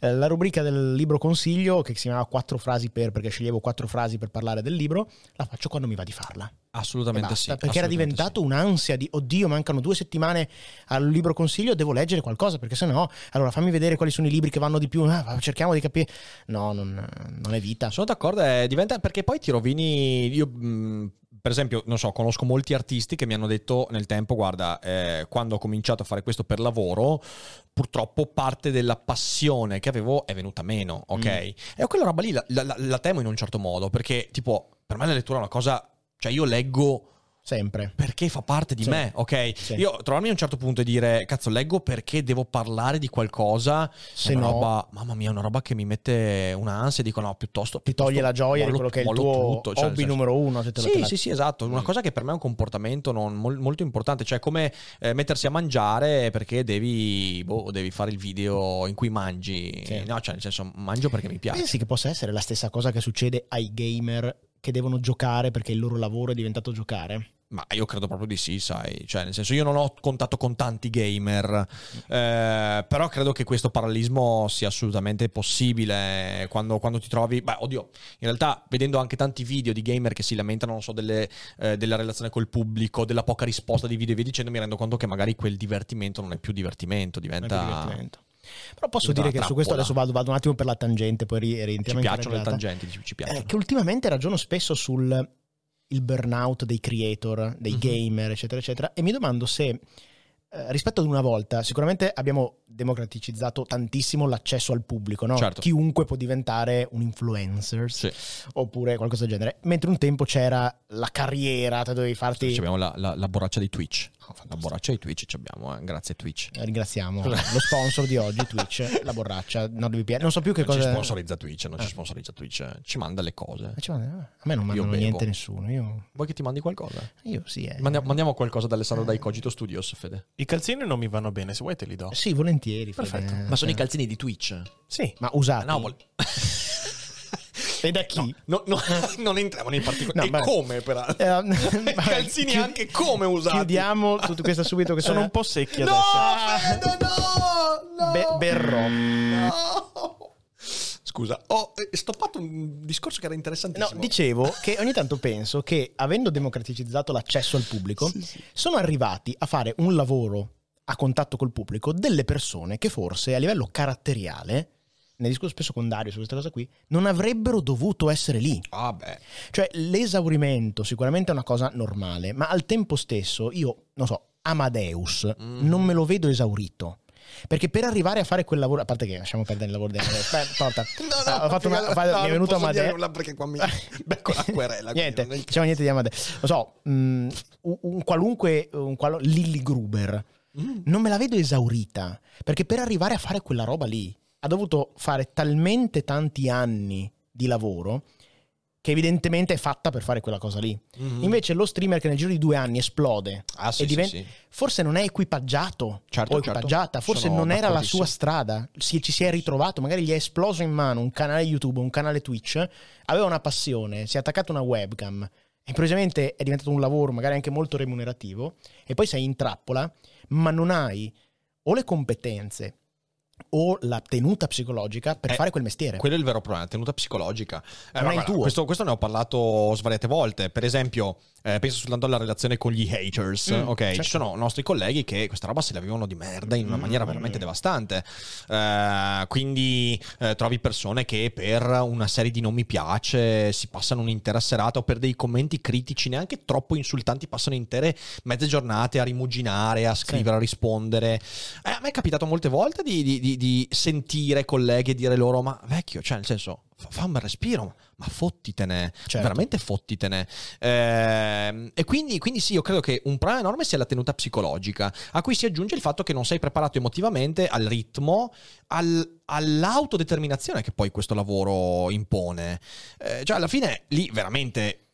A: eh, la rubrica del libro consiglio, che si chiamava quattro frasi per, perché sceglievo quattro frasi per parlare del libro, la faccio quando mi va di farla.
B: Assolutamente
A: basta,
B: sì.
A: perché era
B: assolutamente
A: diventato un'ansia di oddio, mancano due settimane al libro consiglio, devo leggere qualcosa, perché se no, allora fammi vedere quali sono i libri che vanno di più, ah, cerchiamo di capire. No, non, non è vita.
B: Sono d'accordo, eh, diventa perché poi ti rovini. Io, mh, per esempio, non so, conosco molti artisti che mi hanno detto nel tempo: guarda, eh, quando ho cominciato a fare questo per lavoro, purtroppo parte della passione che avevo è venuta meno, ok? E quella roba lì la, la- la temo in un certo modo, perché, tipo, per me la lettura è una cosa. Cioè, io leggo
A: Sempre.
B: perché fa parte di
A: Sì.
B: me, ok?
A: Sì.
B: Io trovarmi a un certo punto e dire, cazzo, leggo perché devo parlare di qualcosa,
A: Se
B: è una
A: no-
B: roba, mamma mia, è una roba che mi mette un'ansia, dico no, piuttosto...
A: Ti toglie la gioia di
B: mollo-
A: quello che è il tuo
B: tutto, cioè,
A: hobby numero uno. Se te lo
B: Sì,
A: te la-
B: sì, sì, esatto. Una
A: Mm.
B: cosa che per me è un comportamento non mol- molto importante, cioè come eh, mettersi a mangiare perché devi, boh, devi fare il video in cui mangi.
A: Sì.
B: No, cioè, nel senso, mangio perché mi piace.
A: Pensi che possa essere la stessa cosa che succede ai gamer che devono giocare perché il loro lavoro è diventato giocare?
B: Ma io credo proprio di sì, sai. Cioè, nel senso, io non ho contatto con tanti gamer, eh, però credo che questo parallelismo sia assolutamente possibile quando, quando ti trovi. Beh, oddio, in realtà, vedendo anche tanti video di gamer che si lamentano, non so, delle, eh, della relazione col pubblico, della poca risposta di video e via dicendo, mi rendo conto che magari quel divertimento non è più divertimento, diventa.
A: divertimento. Però posso dire che su questo adesso vado, vado un attimo per la tangente, poi ri-
B: Ci
A: rientriamo in
B: piacciono le tangenti, ci, ci piacciono.
A: Eh, che ultimamente ragiono spesso sul il burnout dei creator, dei
B: Mhm.
A: gamer, eccetera, eccetera, e mi domando se eh, rispetto ad una volta, sicuramente abbiamo democraticizzato tantissimo l'accesso al pubblico, no?
B: Certo.
A: Chiunque può diventare un influencer
B: Sì.
A: oppure qualcosa del genere. Mentre un tempo c'era la carriera, te dovevi farti
B: Ci abbiamo la, la- la borraccia di Twitch. La borraccia di Twitch ci abbiamo, eh, grazie Twitch.
A: Eh, Ringraziamo lo sponsor di oggi, Twitch, la borraccia, NordVPN. Non so più che
B: Non ci
A: cosa.
B: sponsorizza Twitch, non ci
A: Ah.
B: sponsorizza Twitch, eh. ci manda le cose.
A: Ci manda- A me non mandano
B: bevo.
A: niente nessuno. Io,
B: Vuoi che ti mandi qualcosa?
A: io sì. eh.
B: Mandiamo, mandiamo qualcosa ad Alessandro dai Cogito Studios, Fede.
C: I calzini non mi vanno bene, se vuoi te li do.
A: Sì, volentieri.
C: Perfetto.
A: Fede.
B: Ma sono i
A: Eh.
B: calzini di Twitch.
C: Sì.
A: Ma usati.
B: No, vol- [LAUGHS]
A: E da chi?
B: no, no, [LAUGHS] non entriamo nei particolari.
A: No,
B: e
A: beh.
B: come, peraltro?
A: Eh, [LAUGHS]
B: calzini
A: chiud-
B: anche come usati.
A: Chiudiamo tutto questo subito che
C: Sono
A: sono
C: un po' secchi
B: No,
C: adesso.
B: Fede, no, no.
A: Be- berrò.
B: No. Scusa, ho eh, stoppato un discorso che era
A: No,
B: interessantissimo.
A: dicevo che ogni tanto penso che avendo democratizzato l'accesso al pubblico, sono arrivati a fare un lavoro a contatto col pubblico delle persone che forse a livello caratteriale, ne discuto spesso con Dario su questa cosa qui, non avrebbero dovuto essere lì.
B: Ah, beh.
A: Cioè, l'esaurimento sicuramente è una cosa normale, ma al tempo stesso io, non so, Amadeus,
B: Mm.
A: non me lo vedo esaurito. Perché per arrivare a fare quel lavoro, a parte che lasciamo perdere il lavoro di Amadeus, beh, porta. [LAUGHS] Ah, ho fatto una- fatto- mi è venuto Amadeus.
B: perché qua mi [LAUGHS] becco la querela.
A: niente,
B: non è-
A: diciamo niente di Amadeus. Lo so, un, un qualunque, un qual- Lilly Gruber,
B: Mm.
A: non me la vedo esaurita. Perché per arrivare a fare quella roba lì, ha dovuto fare talmente tanti anni di lavoro che evidentemente è fatta per fare quella cosa lì.
B: Mhm.
A: Invece lo streamer che nel giro di due anni esplode
B: Ah, sì,
A: e
B: sì, sì.
A: forse non è equipaggiato
B: Certo,
A: o
B: certo.
A: equipaggiata, forse
B: Sono
A: non era la sua strada, si- ci si è ritrovato, magari gli è esploso in mano un canale YouTube, un canale Twitch, aveva una passione, si è attaccato una webcam, improvvisamente è diventato un lavoro magari anche molto remunerativo e poi sei in trappola, ma non hai o le competenze o la tenuta psicologica per
B: Eh,
A: fare quel mestiere.
B: Quello è il vero problema, la tenuta psicologica. Eh,
A: Non
B: ma
A: è il
B: guarda,
A: tuo.
B: Questo, questo ne ho parlato svariate volte. Per esempio, eh, penso soltanto alla relazione con gli haters.
A: Mm,
B: ok,
A: certo.
B: ci sono nostri colleghi che questa roba se la vivono di merda in una
A: Mm.
B: maniera veramente devastante. Eh, quindi eh, trovi persone che per una serie di non mi piace si passano un'intera serata o per dei commenti critici neanche troppo insultanti passano intere mezze giornate a rimuginare, a scrivere, a rispondere. Eh, a me è capitato molte volte di, di- di- di sentire colleghi e dire loro: Ma vecchio, cioè, nel senso, fa, fa un bel respiro, ma fottitene,
A: Certo.
B: veramente fottitene. Ehm, e quindi, quindi sì, io credo che un problema enorme sia la tenuta psicologica, a cui si aggiunge il fatto che non sei preparato emotivamente al ritmo, al- all'autodeterminazione che poi questo lavoro impone. Eh, cioè, alla fine lì veramente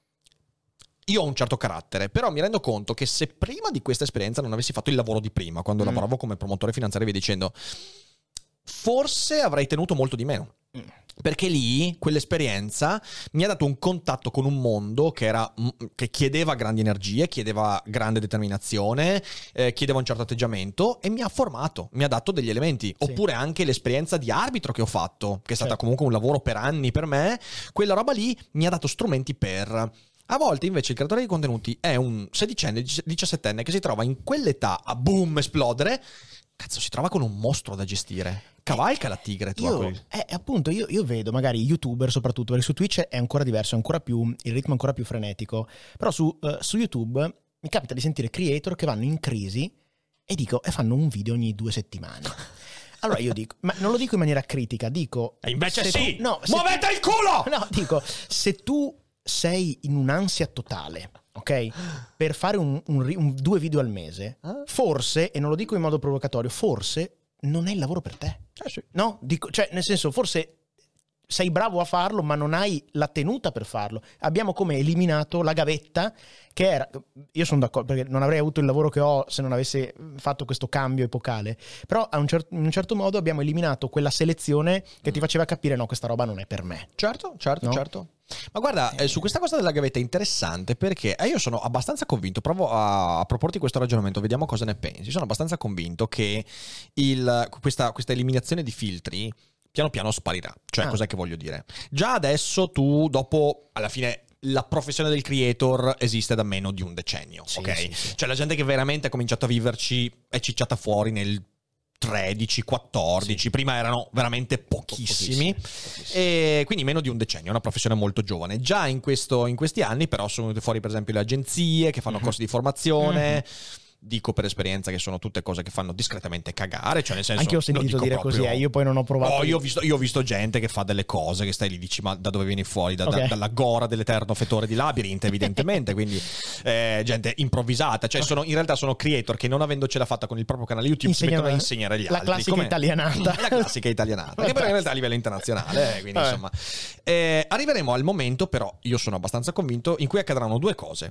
B: io ho un certo carattere, però mi rendo conto che se prima di questa esperienza non avessi fatto il lavoro di prima, quando
A: Mm.
B: lavoravo come promotore finanziario via dicendo, forse avrei tenuto molto di meno. Perché lì quell'esperienza mi ha dato un contatto con un mondo che, era, mm, che chiedeva grandi energie, chiedeva grande determinazione, eh, chiedeva un certo atteggiamento e mi ha formato, mi ha dato degli elementi.
A: Sì.
B: Oppure anche l'esperienza di arbitro che ho fatto, che è stata
A: Certo.
B: comunque un lavoro per anni per me, quella roba lì mi ha dato strumenti per... A volte invece il creatore di contenuti è un sedicenne, diciassettenne che si trova in quell'età a boom esplodere. Cazzo, si trova con un mostro da gestire. Cavalca la tigre, tu a
A: Io, eh, appunto, io, io vedo magari youtuber soprattutto, perché su Twitch è ancora diverso, è ancora più, il ritmo è ancora più frenetico, però su, eh, su YouTube mi capita di sentire creator che vanno in crisi e dico, e fanno un video ogni due settimane. Allora io dico, ma non lo dico in maniera critica, dico...
B: E invece
A: se
B: sì!
A: tu- no,
B: Muovete il culo!
A: No, dico, se tu sei in un'ansia totale, ok? Per fare un- un un- due video al mese,
B: Ah.
A: forse, e non lo dico in modo provocatorio, forse non è il lavoro per te. No, dico, cioè, nel senso, forse sei bravo a farlo, ma non hai la tenuta per farlo. Abbiamo come eliminato la gavetta che era. Io sono d'accordo perché non avrei avuto il lavoro che ho se non avessi fatto questo cambio epocale. Però un cer- in un certo modo abbiamo eliminato quella selezione che ti faceva capire: no, questa roba non è per me.
B: Certo, certo,
A: No?
B: certo. Ma guarda, eh, su questa cosa della gavetta è interessante perché eh, io sono abbastanza convinto, provo a, a proporti questo ragionamento, vediamo cosa ne pensi. Sono abbastanza convinto che il- questa, questa eliminazione di filtri piano piano sparirà. Cioè,
A: Ah.
B: cos'è che voglio dire? Già adesso tu, dopo, alla fine... La professione del creator esiste da meno di un decennio,
A: Sì,
B: ok?
A: sì, sì.
B: Cioè la gente che veramente ha cominciato a viverci è cicciata fuori nel 13, 14, prima erano veramente pochissimi. E quindi meno di un decennio, è una professione molto giovane. Già in, questo- in questi anni, però, sono venute fuori, per esempio, le agenzie che fanno
A: Mhm.
B: corsi di formazione. Dico per esperienza che sono tutte cose che fanno discretamente cagare. Cioè, nel senso,
A: Anche io ho sentito dire
B: proprio-
A: così, eh, io poi non ho provato.
B: Oh, io, ho visto, io ho visto gente che fa delle cose che stai lì dici ma da dove vieni fuori? Da- da-
A: Ok.
B: dalla gora dell'eterno fetore di Labyrinth evidentemente, [LAUGHS] quindi eh, gente improvvisata, cioè sono, in realtà sono creator che non avendocela fatta con il proprio canale YouTube si
A: Insegnano
B: mettono a insegnare agli
A: la
B: altri.
A: classica
B: come-
A: italianata. [LAUGHS]
B: La classica italianata, che però in realtà a livello internazionale, eh, quindi
A: Vabbè.
B: insomma. Eh, arriveremo al momento però, io sono abbastanza convinto, in cui accadranno due cose.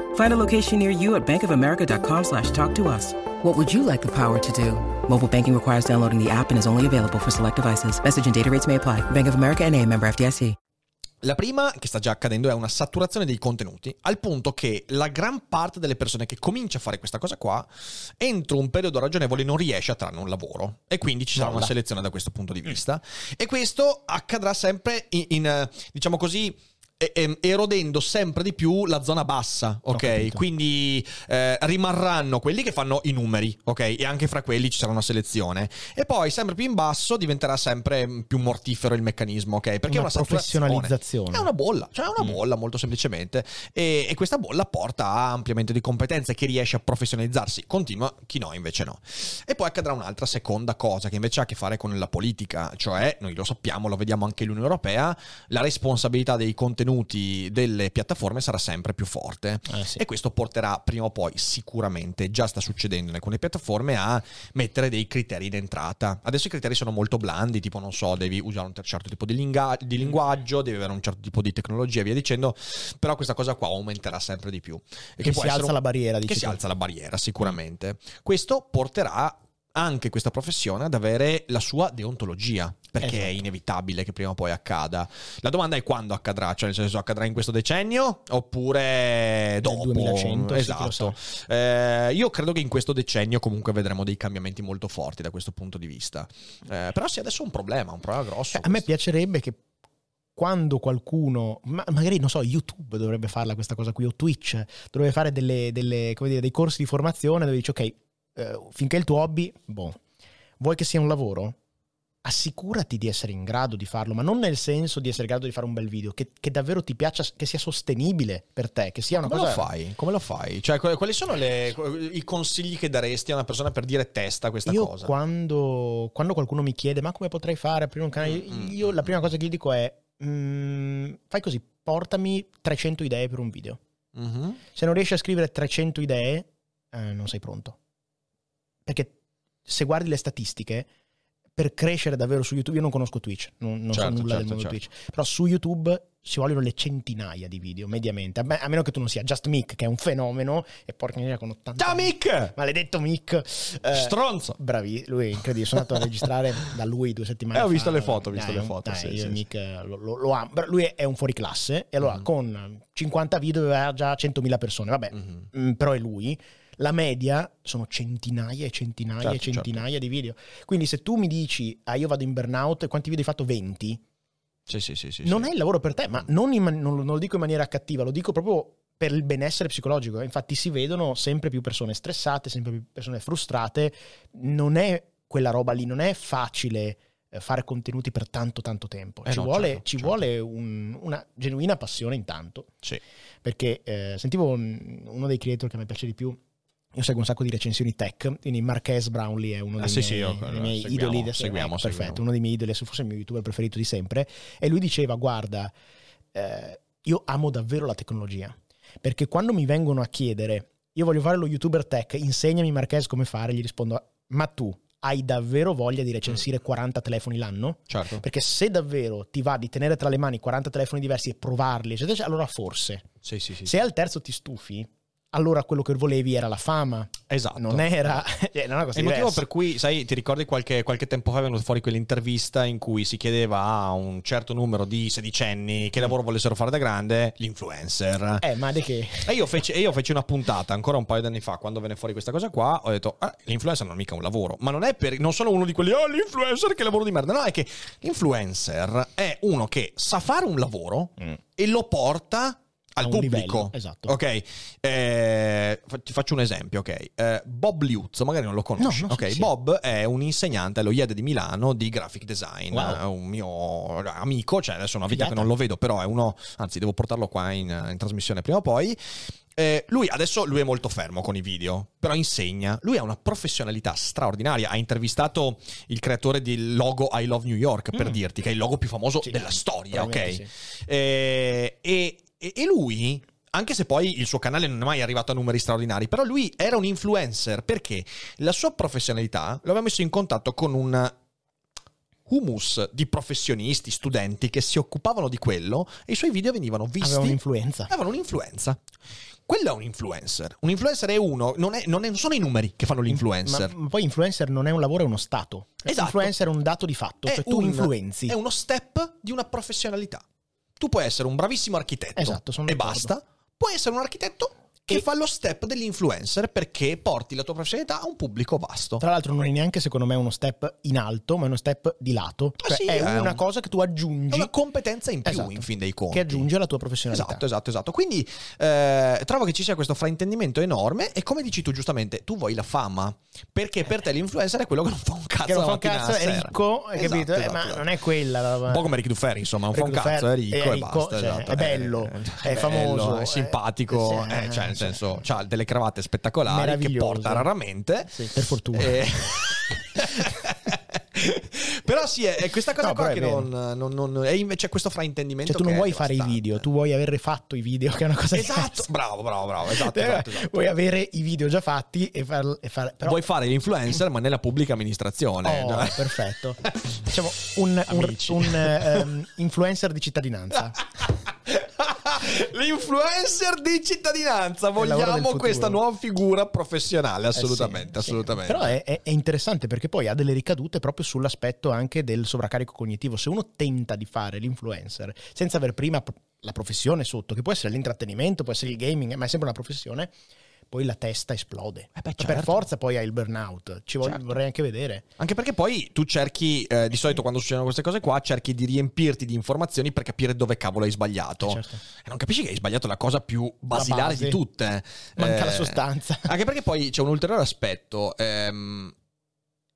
E: Find a location near you at bankofamerica.com slash talk to us. What would you like the power to do? Mobile banking requires downloading the app and is only available for select devices. Message and data rates may apply. Bank of America and a member FDIC.
B: La prima, che sta già accadendo, è una saturazione dei contenuti, al punto che la gran parte delle persone che comincia a fare questa cosa qua, entro un periodo ragionevole non riesce a trarne un lavoro. E quindi ci sarà una
A: Molla.
B: selezione da questo punto di vista. E questo accadrà sempre in, in, eh, diciamo così, erodendo sempre di più la zona bassa, ok? Quindi eh, rimarranno quelli che fanno i numeri, ok? E anche fra quelli ci sarà una selezione. E poi sempre più in basso diventerà sempre mm, più mortifero il meccanismo, ok? Perché
A: Una
B: è una
A: professionalizzazione.
B: È una bolla, cioè è una
A: Mm.
B: bolla molto semplicemente. E, e questa bolla porta a ampliamento di competenze, chi riesce a professionalizzarsi continua, chi no invece no. E poi accadrà un'altra seconda cosa che invece ha a che fare con la politica, cioè noi lo sappiamo, lo vediamo anche l'Unione Europea, la responsabilità dei contenuti delle piattaforme sarà sempre più forte.
A: Eh, sì.
B: E questo porterà prima o poi sicuramente, già sta succedendo in alcune piattaforme, a mettere dei criteri d'entrata. Adesso i criteri sono molto blandi, tipo non so, devi usare un certo tipo di, linga- di linguaggio, devi avere un certo tipo di tecnologia e via dicendo, però questa cosa qua aumenterà sempre di più. E
A: Che
B: può
A: si alza
B: un-
A: la barriera,
B: Che si
A: tu.
B: alza la barriera, sicuramente. Questo porterà anche questa professione ad avere la sua deontologia, perché è
A: Esatto.
B: inevitabile che prima o poi accada. La domanda è quando accadrà, cioè nel senso accadrà in questo decennio oppure dopo.
A: 2100, sì, chi lo
B: esatto. Eh, io credo che in questo decennio comunque vedremo dei cambiamenti molto forti da questo punto di vista. Eh, però sì, adesso è un problema, un problema grosso.
A: Cioè, a me piacerebbe che quando qualcuno, ma magari non so, YouTube dovrebbe farla questa cosa qui, o Twitch, dovrebbe fare delle, delle, come dire, dei corsi di formazione dove dici, ok, eh, finché è il tuo hobby, boh, vuoi che sia un lavoro? Assicurati di essere in grado di farlo, ma non nel senso di essere in grado di fare un bel video, che, che davvero ti piaccia, che sia sostenibile per te, che sia una
B: Come
A: cosa...
B: lo fai? Come lo fai? Cioè, quali sono le- i consigli che daresti a una persona per dire testa questa
A: io
B: cosa?
A: quando, quando qualcuno mi chiede ma come potrei fare aprire un canale,
B: Mm, mm,
A: io la
B: mm,
A: prima cosa che gli dico è mm, fai così, portami 300 idee per un video.
B: Mhm.
A: Se non riesci a scrivere 300 idee, eh, non sei pronto. Perché se guardi le statistiche, per crescere davvero su YouTube, io non conosco Twitch, non, non
B: Certo,
A: so nulla del
B: certo,
A: mondo
B: certo.
A: Twitch, però su YouTube ci vogliono le centinaia di video, mediamente, a, me- a meno che tu non sia Just Mick, che è un fenomeno, e porca miseria con 80
B: Ciao Mick!
A: Maledetto Mick. Eh,
B: Stronzo!
A: Bravi, lui è incredibile. Sono andato a registrare [LAUGHS] da lui due settimane
B: Eh, ho
A: fa.
B: visto le foto, ho visto
A: Dai,
B: le foto,
A: dai,
B: sì, sì, sì.
A: Mick lo, lo- lo. Però lui è un fuoriclasse e allora
B: Mhm.
A: con 50 video aveva già 100.000 persone. Vabbè,
B: Mhm.
A: mm, però è lui. La media sono centinaia e centinaia e
B: Certo,
A: centinaia di video. Quindi se tu mi dici, ah io vado in burnout, quanti video hai fatto? 20?
B: Sì, sì, sì, sì,
A: non
B: sì.
A: è il lavoro per te, ma non, in non lo- non lo dico in maniera cattiva, lo dico proprio per il benessere psicologico. Infatti si vedono sempre più persone stressate, sempre più persone frustrate. Non è quella roba lì, non è facile eh, fare contenuti per tanto tanto tempo.
B: Eh
A: ci
B: no,
A: vuole,
B: certo,
A: ci
B: certo.
A: vuole un- una genuina passione intanto.
B: Sì.
A: Perché eh, sentivo un- uno dei creator che a me piace di più. Io seguo un sacco di recensioni tech, quindi Marques Brownlee è uno
B: Ah,
A: dei
B: sì,
A: miei,
B: sì, io-
A: dei miei
B: seguiamo,
A: idoli. adesso-
B: seguiamo,
A: perfetto,
B: seguiamo.
A: uno dei miei idoli, adesso forse il mio youtuber preferito di sempre. E lui diceva, guarda, eh, io amo davvero la tecnologia, perché quando mi vengono a chiedere, io voglio fare lo youtuber tech, insegnami Marques come fare, gli rispondo, ma tu hai davvero voglia di recensire 40 telefoni l'anno?
B: Certo.
A: Perché se davvero ti va di tenere tra le mani 40 telefoni diversi e provarli, eccetera, allora forse.
B: Sì, sì, sì.
A: Se al terzo ti stufi, allora quello che volevi era la fama,
B: Esatto.
A: non era, [LAUGHS] cioè, non è una
B: È [LAUGHS] il motivo per cui, sai, ti ricordi qualche, qualche tempo fa è venuta fuori quell'intervista in cui si chiedeva a un certo numero di sedicenni che lavoro volessero fare da grande? L'influencer.
A: Eh, ma di che?
B: E io, feci, e io feci una puntata ancora un paio di anni fa, quando venne fuori questa cosa qua, ho detto, ah, l'influencer non è mica un lavoro, ma non è per, non sono uno di quelli, oh l'influencer che lavoro di merda, no, è che l'influencer è uno che sa fare un lavoro e lo porta al pubblico.
A: livello, esatto.
B: Ok, eh, faccio un esempio, ok. Eh, Bob Liuzzo, magari non lo conosci.
A: No, no,
B: ok,
A: sì, sì.
B: Bob è un insegnante allo IED di Milano di graphic design,
A: Wow.
B: è un mio amico, cioè adesso è una vita
A: Figata.
B: che non lo vedo, però è uno, anzi devo portarlo qua in, in trasmissione prima o poi. Eh, lui adesso lui è molto fermo con i video, però insegna. Lui ha una professionalità straordinaria. Ha intervistato il creatore del logo I Love New York, per
A: Mm.
B: dirti, che è il logo più famoso
A: Sì,
B: della storia, ok?
A: probabilmente
B: Eh, e, e- e lui, anche se poi il suo canale non è mai arrivato a numeri straordinari, però lui era un influencer perché la sua professionalità lo aveva messo in contatto con un humus di professionisti, studenti che si occupavano di quello e i suoi video venivano visti.
A: Aveva un'influenza.
B: Avevano un'influenza. Quello è un influencer. Un influencer è uno, non, è- non è- non sono i numeri che fanno l'influencer.
A: Ma, ma poi influencer non è un lavoro, è uno stato.
B: Esatto.
A: Influencer è un dato di fatto,
B: È
A: cioè tu
B: un-
A: influenzi.
B: È uno step di una professionalità. Tu puoi essere un bravissimo architetto
A: Esatto, sono
B: e
A: d'accordo.
B: basta. Puoi essere un architetto che
A: E-
B: fa lo step dell'influencer perché porti la tua professionalità a un pubblico vasto.
A: Tra l'altro non è neanche secondo me uno step in alto, ma è uno step di lato.
B: Ah,
A: Cioè
B: sì,
A: è
B: è
A: una
B: un-
A: cosa che tu
B: È
A: aggiungi,
B: una competenza in più,
A: Esatto.
B: in fin dei conti.
A: che aggiunge alla tua professionalità.
B: Esatto, esatto, esatto. Quindi eh, trovo che ci sia questo fraintendimento enorme e come dici tu giustamente, tu vuoi la fama, perché per te l'influencer è quello che non fa un cazzo
A: Che non fa un cazzo, è ricco, hai
B: Esatto,
A: capito? Eh,
B: esatto,
A: ma
B: esatto.
A: non è quella la
B: Un po' come Ricky Duferri, insomma, non fa un cazzo, è ricco e
A: è ricco,
B: basta.
A: cioè,
B: esatto.
A: è bello, è
B: bello,
A: famoso,
B: è
A: è-
B: simpatico,
A: sì,
B: eh, cioè. Senso, ha delle cravatte spettacolari che porta raramente.
A: Sì, per fortuna.
B: Eh, [LAUGHS] Però sì, è, questa cosa
A: No,
B: qua che non, non, non- è invece questo fraintendimento.
A: Cioè tu non vuoi fare i video, tu vuoi aver fatto i video, che è una cosa
B: Esatto, bravo, bravo, bravo, esatto,
A: Eh,
B: esatto, esatto.
A: Vuoi avere i video già fatti e far, e far- però-
B: Vuoi fare l'influencer, ma nella pubblica amministrazione.
A: Oh,
B: cioè.
A: perfetto. Diciamo un, un- un, ehm, influencer di cittadinanza. [LAUGHS] [LAUGHS]
B: L'influencer di cittadinanza, vogliamo questa nuova figura professionale, assolutamente,
A: Eh sì, sì.
B: assolutamente.
A: Però è, è- è interessante perché poi ha delle ricadute proprio sull'aspetto anche del sovraccarico cognitivo. Se uno tenta di fare l'influencer senza aver prima la professione sotto, che può essere l'intrattenimento, può essere il gaming, ma è sempre una professione, poi la testa esplode.
B: Eh beh,
A: Per
B: certo.
A: forza poi hai il burnout. Ci
B: Certo.
A: vorrei anche vedere.
B: Anche perché poi tu cerchi, eh, di solito quando succedono queste cose qua, cerchi di riempirti di informazioni per capire dove cavolo hai sbagliato.
A: Eh, certo.
B: E non capisci che hai sbagliato la cosa più basilare di tutte.
A: Manca
B: Eh,
A: la sostanza.
B: Anche perché poi c'è un ulteriore aspetto. ehm,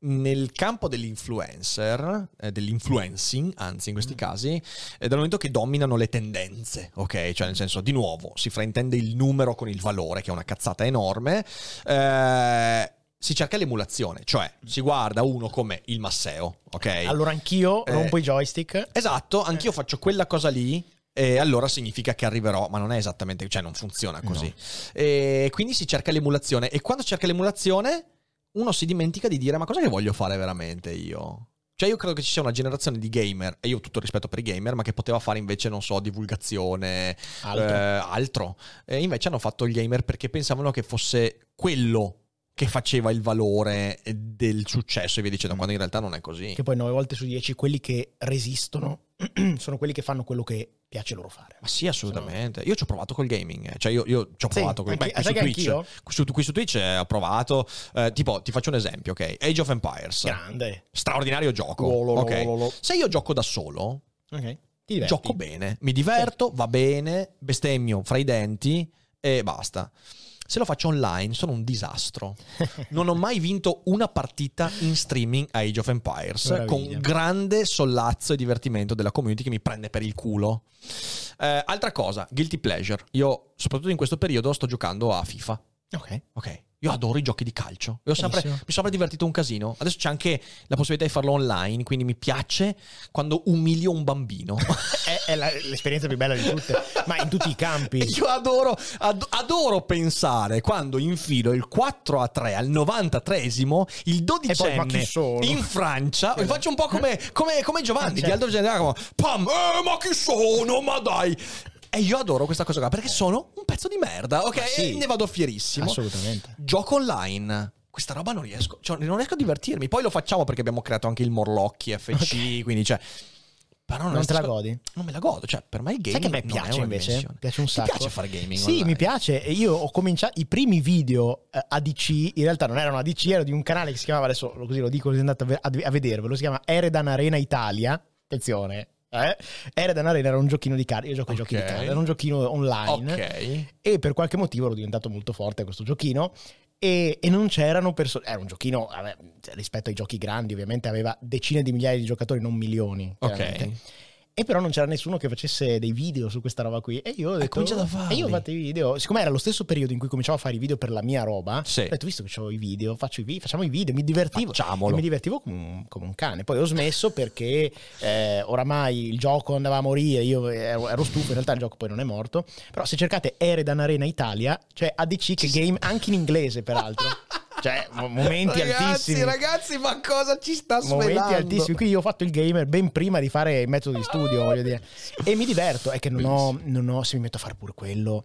B: nel campo dell'influencer, eh, dell'influencing, anzi in questi
A: Mm.
B: casi, è dal momento che dominano le tendenze, ok? Cioè nel senso, di nuovo, si fraintende il numero con il valore, che è una cazzata enorme. eh, si cerca l'emulazione, cioè si guarda uno come il Masseo, ok?
A: Allora anch'io
B: Eh,
A: rompo i joystick.
B: Esatto, anch'io faccio quella cosa lì e allora significa che arriverò, ma non è esattamente, cioè non funziona così. E quindi si cerca l'emulazione e quando cerca l'emulazione uno si dimentica di dire ma cosa che voglio fare veramente io? Cioè io credo che ci sia una generazione di gamer, e io ho tutto il rispetto per i gamer, ma che poteva fare invece, non so, divulgazione,
A: Altro.
B: eh, altro. E invece hanno fatto il gamer perché pensavano che fosse quello che faceva il valore del successo e via dicendo, quando in realtà non è così.
A: Che poi 9 volte su 10 quelli che resistono [CLEARS THROAT] sono quelli che fanno quello che piace loro fare.
B: Ma sì, assolutamente. Io ci ho provato col gaming. eh. Cioè, io, io ci ho
A: Sì,
B: provato col
A: anche-
B: beh, qui
A: sai
B: su Twitch.
A: anch'io?
B: Su, qui su Twitch eh, ho provato. eh, tipo, ti faccio un esempio, ok? Age of Empires.
A: Grande.
B: Straordinario gioco.
A: Lo, lo, lo,
B: ok?
A: lo, lo.
B: Se io gioco da solo,
A: Ok. Ti diverti.
B: gioco bene. Mi diverto, va bene, bestemmio fra i denti e basta. Se lo faccio online sono un disastro. Non ho mai vinto una partita in streaming a Age of Empires
A: Meraviglia.
B: con grande sollazzo e divertimento della community che mi prende per il culo. Eh, altra cosa, guilty pleasure. Io, soprattutto in questo periodo, sto giocando a FIFA.
A: Ok.
B: Ok, io adoro i giochi di calcio. Io ho sempre, mi sono sempre divertito un casino. Adesso c'è anche la possibilità di farlo online, quindi mi piace quando umilio un bambino. [LAUGHS]
A: È, è la- l'esperienza più bella di tutte, ma in tutti i campi. [LAUGHS]
B: Io adoro, ad- adoro pensare quando infilo il 4 a 3 al 93esimo, il
A: E poi, ma chi
B: 12enne
A: sono?
B: in Francia. E faccio un po' come, come, come Giovanni,
A: Ah,
B: di
A: certo.
B: Aldo Giacomo. Pam, eh, ma chi sono? Ma dai. E io adoro questa cosa qua perché sono un pezzo di merda, ok?
A: Sì.
B: E ne vado fierissimo.
A: Assolutamente.
B: Gioco online. Questa roba non riesco, cioè, non riesco a divertirmi. Poi lo facciamo perché abbiamo creato anche il Morlocchi FC, quindi cioè... Però non,
A: Non te la godi?
B: Non me la godo, cioè per me il
A: Sai
B: gaming
A: che a me piace invece? Piace un sacco.
B: piace fare gaming
A: Sì,
B: online?
A: mi piace. E io ho cominciato i primi video eh, ADC. In realtà non erano ADC, erano di un canale che si chiamava adesso così lo dico, così andate a vedervelo. Si chiama Eredan Arena Italia. Attenzione. Eh? Eredan Arena era un giochino di carte. Io gioco ai giochi di carte. Era un giochino online.
B: Ok.
A: E per qualche motivo ero diventato molto forte a questo giochino. E, e non c'erano persone. Era un giochino vabbè, cioè, rispetto ai giochi grandi, ovviamente aveva decine di migliaia di giocatori, non milioni.
B: Ok.
A: E però non c'era nessuno che facesse dei video su questa roba qui. E io ho detto.
B: cominciato a.
A: E io ho fatto i video. Siccome era lo stesso periodo in cui cominciavo a fare i video per la mia roba,
B: Sì.
A: ho detto, visto che ho i video, faccio i video, facciamo i video, mi divertivo.
B: Facciamolo.
A: E mi divertivo come un, come un cane. Poi ho smesso perché eh, oramai il gioco andava a morire. Io ero, ero stufo. In realtà il gioco poi non è morto. Però se cercate Eredan Arena Italia, cioè ADC che game anche in inglese, peraltro. [LAUGHS] Cioè, mo- momenti
B: ragazzi,
A: altissimi.
B: ragazzi, ma cosa ci sta
A: Momenti
B: svelando?
A: altissimi. Quindi io ho fatto il gamer ben prima di fare il metodo di studio, voglio dire. E mi diverto. È che non ho, non ho- se mi metto a fare pure quello.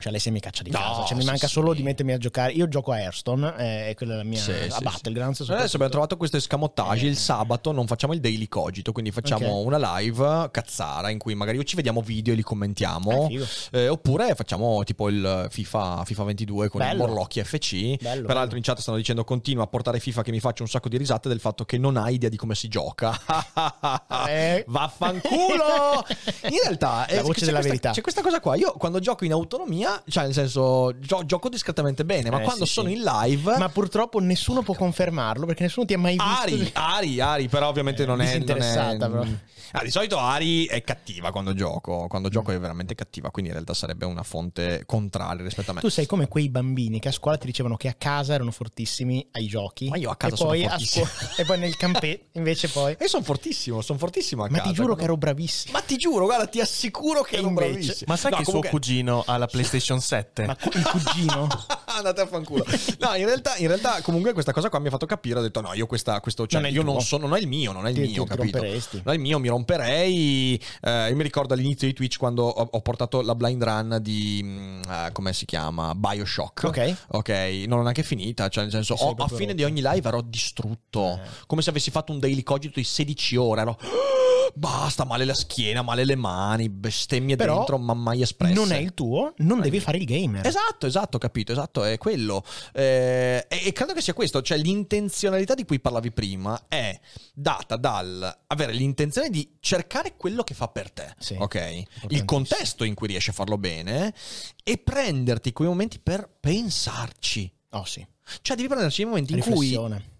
A: Cioè, lei se mi caccia di
B: No,
A: casa. Cioè, mi
B: sì,
A: manca
B: sì.
A: solo di mettermi a giocare. Io gioco a Airstone, eh, è quella la mia
B: Sì,
A: a
B: sì,
A: Battlegrounds.
B: sì. Adesso abbiamo trovato questo escamotage. Il sabato non facciamo il daily cogito, quindi facciamo
A: Ok.
B: una live cazzara in cui magari o ci vediamo video e li commentiamo.
A: Ah,
B: eh, oppure facciamo tipo il FIFA, FIFA 22 con
A: Bello.
B: il Morlocchi FC.
A: Bello,
B: Peraltro
A: bello.
B: in chat stanno dicendo continua a portare FIFA che mi faccio un sacco di risate del fatto che non hai idea di come si gioca. [LAUGHS]
A: Eh. [LAUGHS]
B: Vaffanculo! [LAUGHS] In realtà
A: La
B: eh,
A: voce
B: c'è
A: della
B: questa-
A: verità.
B: C'è questa cosa qua. Io quando gioco in autonomia, cioè nel senso gio- gioco discretamente bene, ma
A: Eh,
B: quando
A: sì,
B: sono
A: sì.
B: in live
A: Ma purtroppo nessuno può confermarlo perché nessuno ti ha mai visto.
B: Ari, Ari, Ari, però ovviamente non è non è-
A: però.
B: Ah, di solito Ari è cattiva quando gioco, quando gioco è veramente cattiva, quindi in realtà sarebbe una fonte contraria rispetto a me.
A: Tu sei come quei bambini che a scuola ti dicevano che a casa erano fortissimi ai giochi.
B: Ma io a casa
A: e
B: sono
A: poi a
B: fortissimo.
A: scuola- e poi nel campetto [LAUGHS] invece poi.
B: E sono fortissimo, sono fortissimo a
A: Ma
B: casa.
A: ti giuro
B: quando-
A: che ero bravissimo.
B: Ma ti giuro, guarda, ti assicuro che
A: E
B: ero
A: invece-
B: bravissimo.
C: Ma sai
B: No,
C: che
B: comunque-
C: suo cugino ha la PlayStation 7?
A: Ma cu- il cugino. [LAUGHS] [LAUGHS]
B: Andate a fanculo. No, in realtà, in realtà, comunque, questa cosa qua mi ha fatto capire. Ho detto, no, io questa, questo, cioè,
A: Non
B: io non sono, non è il mio, non è il
A: Ti-
B: mio,
A: ti
B: capito? Non è il mio, mi romperei. Eh, io mi ricordo all'inizio di Twitch quando ho, ho portato la blind run di, eh, come si chiama? Bioshock.
A: Ok.
B: Ok, non l'ho neanche finita. Cioè, nel senso, ho- a fine di
A: rotto.
B: ogni live ero distrutto.
A: Eh.
B: Come se avessi fatto un daily cogito di 16 ore. Ero. Basta, male la schiena, male le mani, bestemmie
A: Però
B: dentro, ma mai espresse.
A: non è il tuo, non devi fare il gamer.
B: Esatto, esatto, capito, esatto, è quello. Eh, e, e credo che sia questo, cioè l'intenzionalità di cui parlavi prima è data dal avere l'intenzione di cercare quello che fa per te,
A: Sì,
B: ok? Il contesto in cui riesci a farlo bene e prenderti quei momenti per pensarci.
A: Oh sì.
B: Cioè devi prenderci i momenti in cui
A: Riflessione.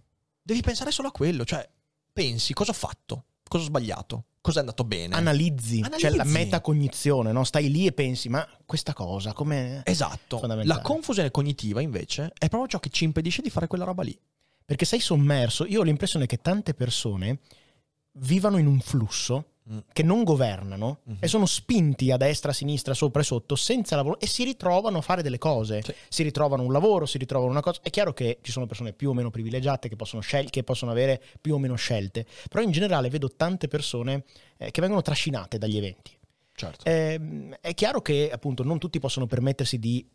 B: devi pensare solo a quello, cioè pensi cosa ho fatto, cosa ho sbagliato, cosa è andato bene.
A: Analizzi, cioè la
B: Analizzi.
A: metacognizione, no? Stai lì e pensi, ma questa cosa come...
B: Esatto, la confusione cognitiva invece è proprio ciò che ci impedisce di fare quella roba lì.
A: Perché sei sommerso. Io ho l'impressione che tante persone vivano in un flusso che non governano e sono spinti a destra, a sinistra, sopra e sotto senza lavoro e si ritrovano a fare delle cose.
B: Sì.
A: Si ritrovano un lavoro, si ritrovano una cosa. È chiaro che ci sono persone più o meno privilegiate che possono, scel- che possono avere più o meno scelte, però in generale vedo tante persone eh, che vengono trascinate dagli eventi.
B: Certo.
A: Ehm, è chiaro che appunto non tutti possono permettersi di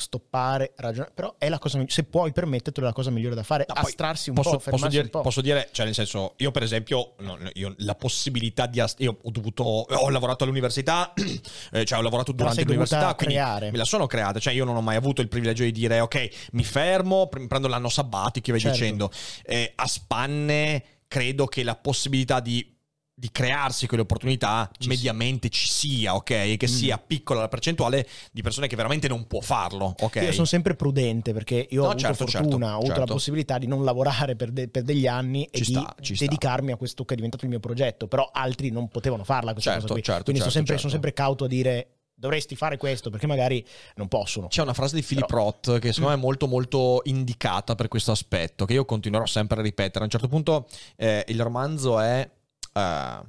A: stoppare, ragionare, però è la cosa migliore, se puoi permettertelo è la cosa migliore da fare,
B: No,
A: astrarsi un
B: posso,
A: po',
B: posso dire,
A: un po'.
B: posso dire, cioè nel senso, io per esempio, no, io la possibilità di... ast- io ho dovuto... Ho lavorato all'università, [CLEARS THROAT] eh, cioè ho lavorato
A: Te la
B: durante l'università,
A: creare.
B: me la sono creata, cioè io non ho mai avuto il privilegio di dire ok, mi fermo, pre- prendo l'anno sabbatico e via
A: Certo.
B: dicendo. Eh, a spanne credo che la possibilità di di crearsi quelle opportunità
A: Ci
B: mediamente ci sia, ok? E che
A: Mm.
B: sia piccola la percentuale di persone che veramente non può farlo, ok?
A: Io sono sempre prudente perché io
B: No,
A: ho avuto
B: certo,
A: fortuna,
B: certo,
A: ho avuto
B: certo.
A: la possibilità di non lavorare per, de- per degli anni e
B: Ci
A: di
B: sta, ci sta.
A: dedicarmi a questo che è diventato il mio progetto, però altri non potevano farla questa
B: Certo,
A: cosa qui.
B: certo,
A: Quindi
B: certo,
A: sono, sempre,
B: certo.
A: sono sempre cauto a dire dovresti fare questo perché magari non possono.
B: C'è una frase di Philip
A: Però-
B: Roth che secondo me è molto molto indicata per questo aspetto, che io continuerò sempre a ripetere. A un certo punto eh, il romanzo è eh,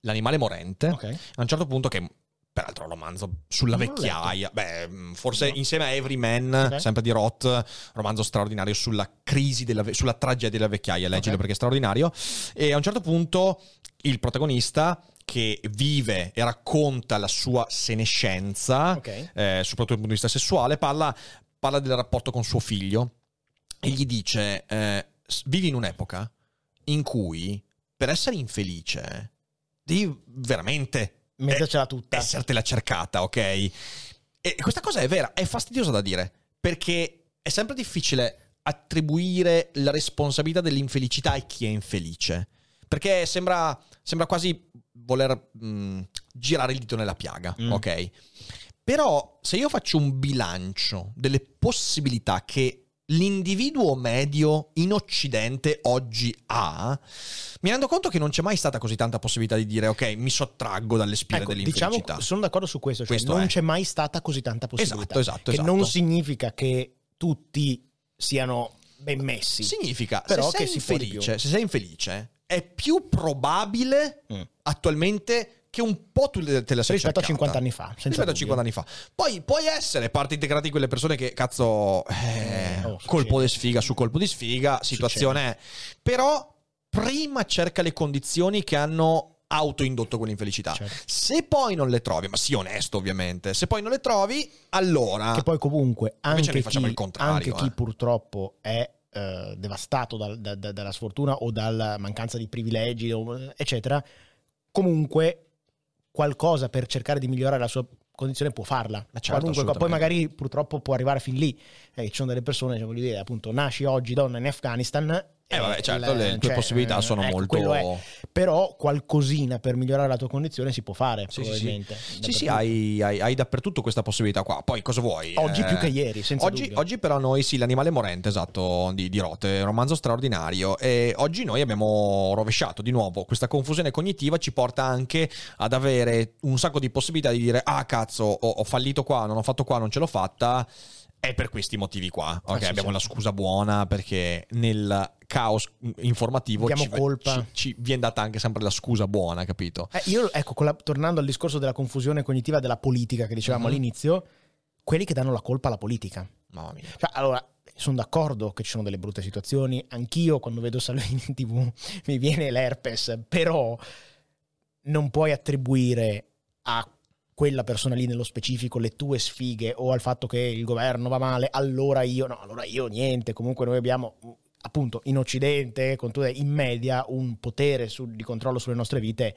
B: L'animale morente.
A: Ok.
B: A un certo punto che... Peraltro è un romanzo sulla
A: Non
B: vecchiaia, beh, mh, forse
A: No.
B: insieme a Everyman,
A: Ok.
B: sempre di Roth, romanzo straordinario sulla crisi, della sulla tragedia della vecchiaia, leggilo
A: Ok.
B: perché è straordinario. E a un certo punto il protagonista che vive e racconta la sua senescenza,
A: Ok.
B: eh, soprattutto dal punto di vista sessuale, parla, parla del rapporto con suo figlio e gli dice: eh, Vivi in un'epoca in cui per essere infelice devi veramente
A: Mettercela tutta.
B: essertela cercata, ok? E questa cosa è vera, è fastidiosa da dire perché è sempre difficile attribuire la responsabilità dell'infelicità a chi è infelice. Perché sembra, sembra quasi voler mh, girare il dito nella piaga,
A: Mm.
B: ok? Però se io faccio un bilancio delle possibilità che l'individuo medio in Occidente oggi ha, mi rendo conto che non c'è mai stata così tanta possibilità di dire ok, mi sottraggo dalle spire
A: Ecco,
B: dell'infelicità.
A: diciamo, sono d'accordo su questo, cioè
B: Questo
A: non
B: è.
A: c'è mai stata così tanta possibilità.
B: Esatto, esatto,
A: che
B: esatto.
A: non significa che tutti siano ben messi.
B: Significa,
A: Però
B: se sei
A: che
B: infelice, se sei infelice, è più probabile
A: Mm.
B: attualmente che un po' tu te la sei
A: Rispetto a
B: cercata.
A: 50 anni fa,
B: Rispetto a
A: dubbio.
B: 50 anni fa. Poi puoi essere parte integrata di quelle persone che, cazzo, eh,
A: oh, succede.
B: colpo di sfiga su colpo di sfiga, situazione è. Però prima cerca le condizioni che hanno autoindotto quell'infelicità.
A: Certo.
B: Se poi non le trovi, ma sii onesto ovviamente, se poi non le trovi, allora...
A: Che poi comunque anche
B: noi facciamo
A: chi,
B: il contrario,
A: anche chi
B: eh.
A: purtroppo è eh, devastato dal- da- da- dalla sfortuna o dalla mancanza di privilegi, eccetera, comunque qualcosa per cercare di migliorare la sua condizione può farla.
B: Ma certo,
A: poi magari purtroppo può arrivare fin lì. Eh, ci sono delle persone, cioè, voglio dire, appunto, nasci oggi donna in Afghanistan.
B: Eh, vabbè,
A: e
B: certo, le tue
A: cioè,
B: possibilità
A: eh,
B: sono
A: ecco,
B: molto...
A: è. Però qualcosina per migliorare la tua condizione si può fare,
B: Sì, sì, sì.
A: probabilmente.
B: Sì, sì,
A: dappertutto.
B: hai, hai- hai dappertutto questa possibilità qua. Poi cosa vuoi?
A: Oggi
B: Eh,
A: più che ieri, senza
B: oggi,
A: dubbio.
B: oggi però noi sì, l'animale morente, esatto, di, di Rote, romanzo straordinario. E oggi noi abbiamo rovesciato di nuovo questa confusione cognitiva ci porta anche ad avere un sacco di possibilità di dire ah cazzo, ho, ho fallito qua, non ho fatto qua, non ce l'ho fatta. È per questi motivi qua. Ok,
A: Ah, sì,
B: abbiamo la scusa buona perché nel caos informativo
A: Diamo
B: ci,
A: colpa.
B: ci, ci viene data anche sempre la scusa buona, capito?
A: Eh, io, ecco, la- tornando al discorso della confusione cognitiva della politica che dicevamo
B: Mhm.
A: all'inizio, quelli che danno la colpa alla politica.
B: Mamma mia.
A: Cioè, allora, sono d'accordo che ci sono delle brutte situazioni, anch'io quando vedo Salvini in tv [LAUGHS] mi viene l'herpes, però non puoi attribuire a quella persona lì nello specifico le tue sfighe o al fatto che il governo va male, allora io, no, allora io niente, comunque noi abbiamo appunto in Occidente, in media, un potere su- di controllo sulle nostre vite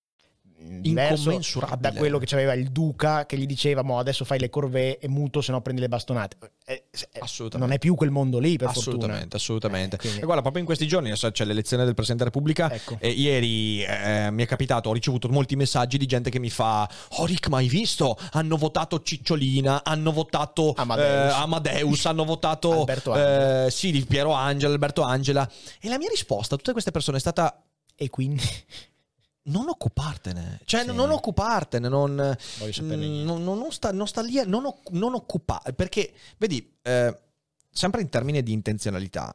B: Incommensurabile.
A: da quello che aveva il duca che gli diceva mo adesso fai le corvée e muto se no prendi le bastonate. Eh, eh,
B: Assolutamente.
A: Non è più quel mondo lì per
B: assolutamente,
A: fortuna.
B: assolutamente.
A: Eh,
B: E guarda, proprio in questi giorni c'è l'elezione del Presidente della Repubblica.
A: Ecco.
B: E ieri eh, mi è capitato, ho ricevuto molti messaggi di gente che mi fa: Oh, Rick, ma hai visto? Hanno votato Cicciolina, hanno votato
A: Amadeus.
B: eh, Amadeus, hanno votato [LAUGHS] eh, sì, di Piero Angela, Alberto Angela. E la mia risposta a tutte queste persone è stata:
A: E quindi
B: Non occupartene, cioè
A: Sì.
B: non occupartene, non, Mm, non, non- non sta, non sta lì, a- non, non occupare, perché vedi, eh, sempre in termini di intenzionalità,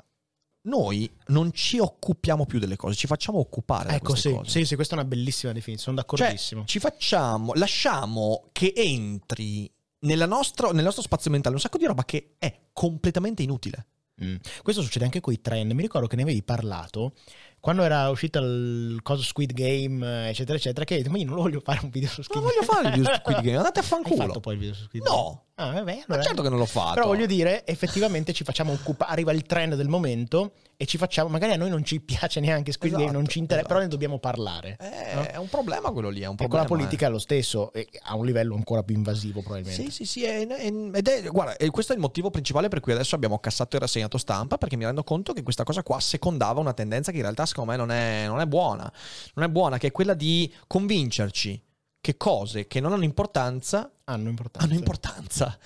B: noi non ci occupiamo più delle cose, ci facciamo occupare
A: ecco sì, sì, sì, questa è una bellissima definizione, sono
B: Cioè,
A: d'accordissimo.
B: ci facciamo, lasciamo che entri nella nostro- nel nostro spazio mentale un sacco di roba che è completamente inutile.
A: Mm. Questo succede anche con i trend. Mi ricordo che ne avevi parlato quando era uscito il coso Squid Game, eh, eccetera, eccetera. Che hai ma io non lo voglio fare un video su Squid
B: Non voglio fare il video su Squid Game, andate a
A: Hai
B: fanculo.
A: fatto poi il video su Squid
B: No.
A: Game? Ah, vabbè,
B: Ma
A: allora-
B: certo che non l'ho fatto.
A: Però voglio dire, effettivamente ci facciamo occupare. Arriva il trend del momento e ci facciamo. Magari a noi non ci piace neanche Squid Game,
B: Esatto,
A: non ci interessa,
B: esatto.
A: però ne dobbiamo parlare.
B: Eh,
A: no?
B: È un problema quello lì, è un
A: E con
B: problema.
A: la politica è lo stesso, a un livello ancora più invasivo, probabilmente.
B: Sì, sì, sì, è- è- ed è, guarda, e questo è il motivo principale per cui adesso abbiamo cassato il rassegnato stampa, perché mi rendo conto che questa cosa qua secondava una tendenza che in realtà secondo me non è, non è buona, non è buona, che è quella di convincerci che cose che non hanno importanza
A: Hanno importanza.
B: hanno importanza.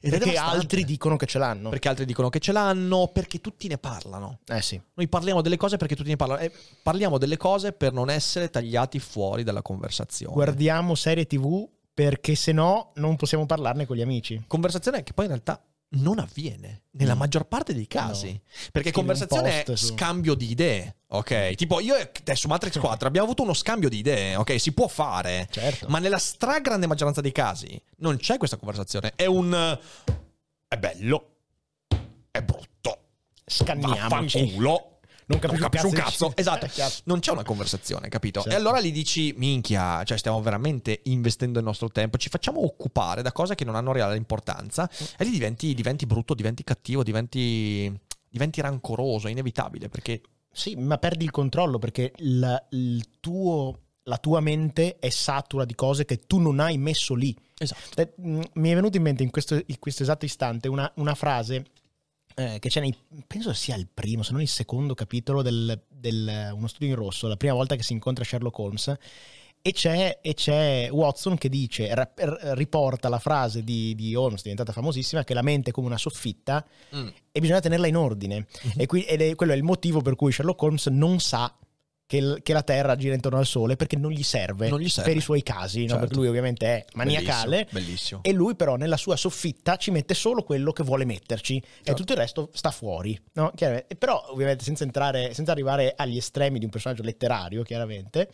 B: Ed
A: Perché altri dicono che ce l'hanno.
B: Perché altri dicono che ce l'hanno, perché tutti ne parlano.
A: Eh sì.
B: Noi parliamo delle cose perché tutti ne parlano. E parliamo delle cose per non essere tagliati fuori dalla conversazione.
A: Guardiamo serie TV perché se no non possiamo parlarne con gli amici.
B: conversazione che poi in realtà non avviene nella
A: Mm.
B: maggior parte dei casi.
A: No.
B: Perché
A: Scrivi
B: conversazione è
A: su-
B: scambio di idee, ok? Tipo io e te su Matrix 4 abbiamo avuto uno scambio di idee, ok? Si può fare,
A: Certo.
B: ma nella stragrande maggioranza dei casi non c'è questa conversazione. È un... è bello, è brutto,
A: Scanniamoci.
B: vaffanculo.
A: Non capisci un
B: un
A: cazzo.
B: Esatto.
A: Eh.
B: Non c'è una conversazione, capito?
A: Certo.
B: E allora gli dici, minchia, cioè stiamo veramente investendo il nostro tempo, ci facciamo occupare da cose che non hanno reale importanza e lì diventi, diventi brutto, diventi cattivo, diventi, diventi rancoroso, è inevitabile perché...
A: Sì, ma perdi il controllo perché la, il tuo, la tua mente è satura di cose che tu non hai messo lì.
B: Esatto.
A: Eh, mm, Mi è venuta in mente in questo, in questo esatto istante una, una frase eh, che c'è nei, penso sia il primo, se non il secondo capitolo del, del Uno studio in rosso, la prima volta che si incontra Sherlock Holmes. E c'è, e c'è Watson che dice, ra- r- riporta la frase di, di Holmes, diventata famosissima, che la mente è come una soffitta
B: Mm.
A: e bisogna tenerla in ordine. E qui- ed è, quello è il motivo per cui Sherlock Holmes non sa che, che la Terra gira intorno al Sole perché non gli serve,
B: Non gli serve.
A: per i suoi casi, no?
B: Certo.
A: perché lui ovviamente è maniacale.
B: Bellissimo, bellissimo.
A: E lui però nella sua soffitta ci mette solo quello che vuole metterci e
B: Certo.
A: tutto il resto sta fuori. No? E Però ovviamente senza, entrare, senza arrivare agli estremi di un personaggio letterario, chiaramente,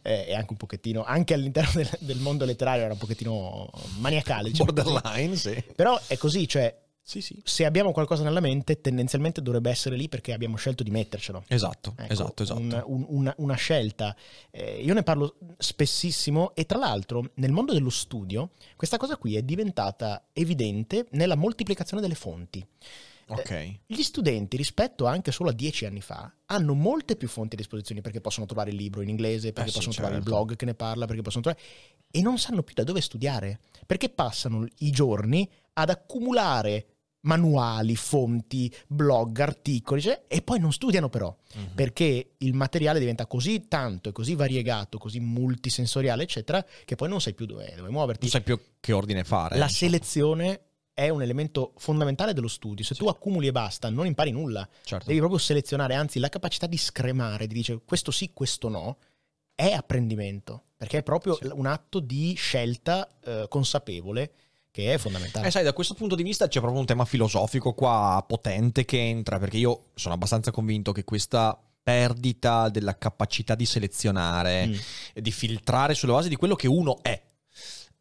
A: eh, e anche un pochettino, anche all'interno del, del mondo letterario era un pochettino maniacale. diciamo così.
B: Borderline, sì.
A: Però è così, cioè
B: Sì, sì.
A: se abbiamo qualcosa nella mente tendenzialmente dovrebbe essere lì perché abbiamo scelto di mettercelo.
B: Esatto,
A: Ecco,
B: esatto, esatto.
A: un- un- una, una scelta. Eh, io ne parlo spessissimo e tra l'altro nel mondo dello studio questa cosa qui è diventata evidente nella moltiplicazione delle fonti.
B: Ok.
A: Gli studenti rispetto anche solo a dieci anni fa hanno molte più fonti a disposizione perché possono trovare il libro in inglese, perché
B: Eh sì,
A: possono trovare il
B: certo.
A: blog che ne parla, perché possono trovare... e non sanno più da dove studiare perché passano i giorni ad accumulare manuali, fonti, blog, articoli cioè, e poi non studiano però
B: Mhm.
A: perché il materiale diventa così tanto e così variegato, così multisensoriale eccetera che poi non sai più dove, dove muoverti.
B: Non sai più che ordine fare.
A: La selezione è un elemento fondamentale dello studio. Se tu accumuli e basta, non impari nulla.
B: Certo.
A: Devi proprio selezionare, anzi la capacità di scremare, di dire questo sì, questo no, è apprendimento, perché è proprio
B: Sì.
A: un atto di scelta eh, consapevole che è fondamentale.
B: Eh, sai, da questo punto di vista c'è proprio un tema filosofico qua potente che entra, perché io sono abbastanza convinto che questa perdita della capacità di selezionare
A: Mm.
B: e di filtrare sulla base di quello che uno è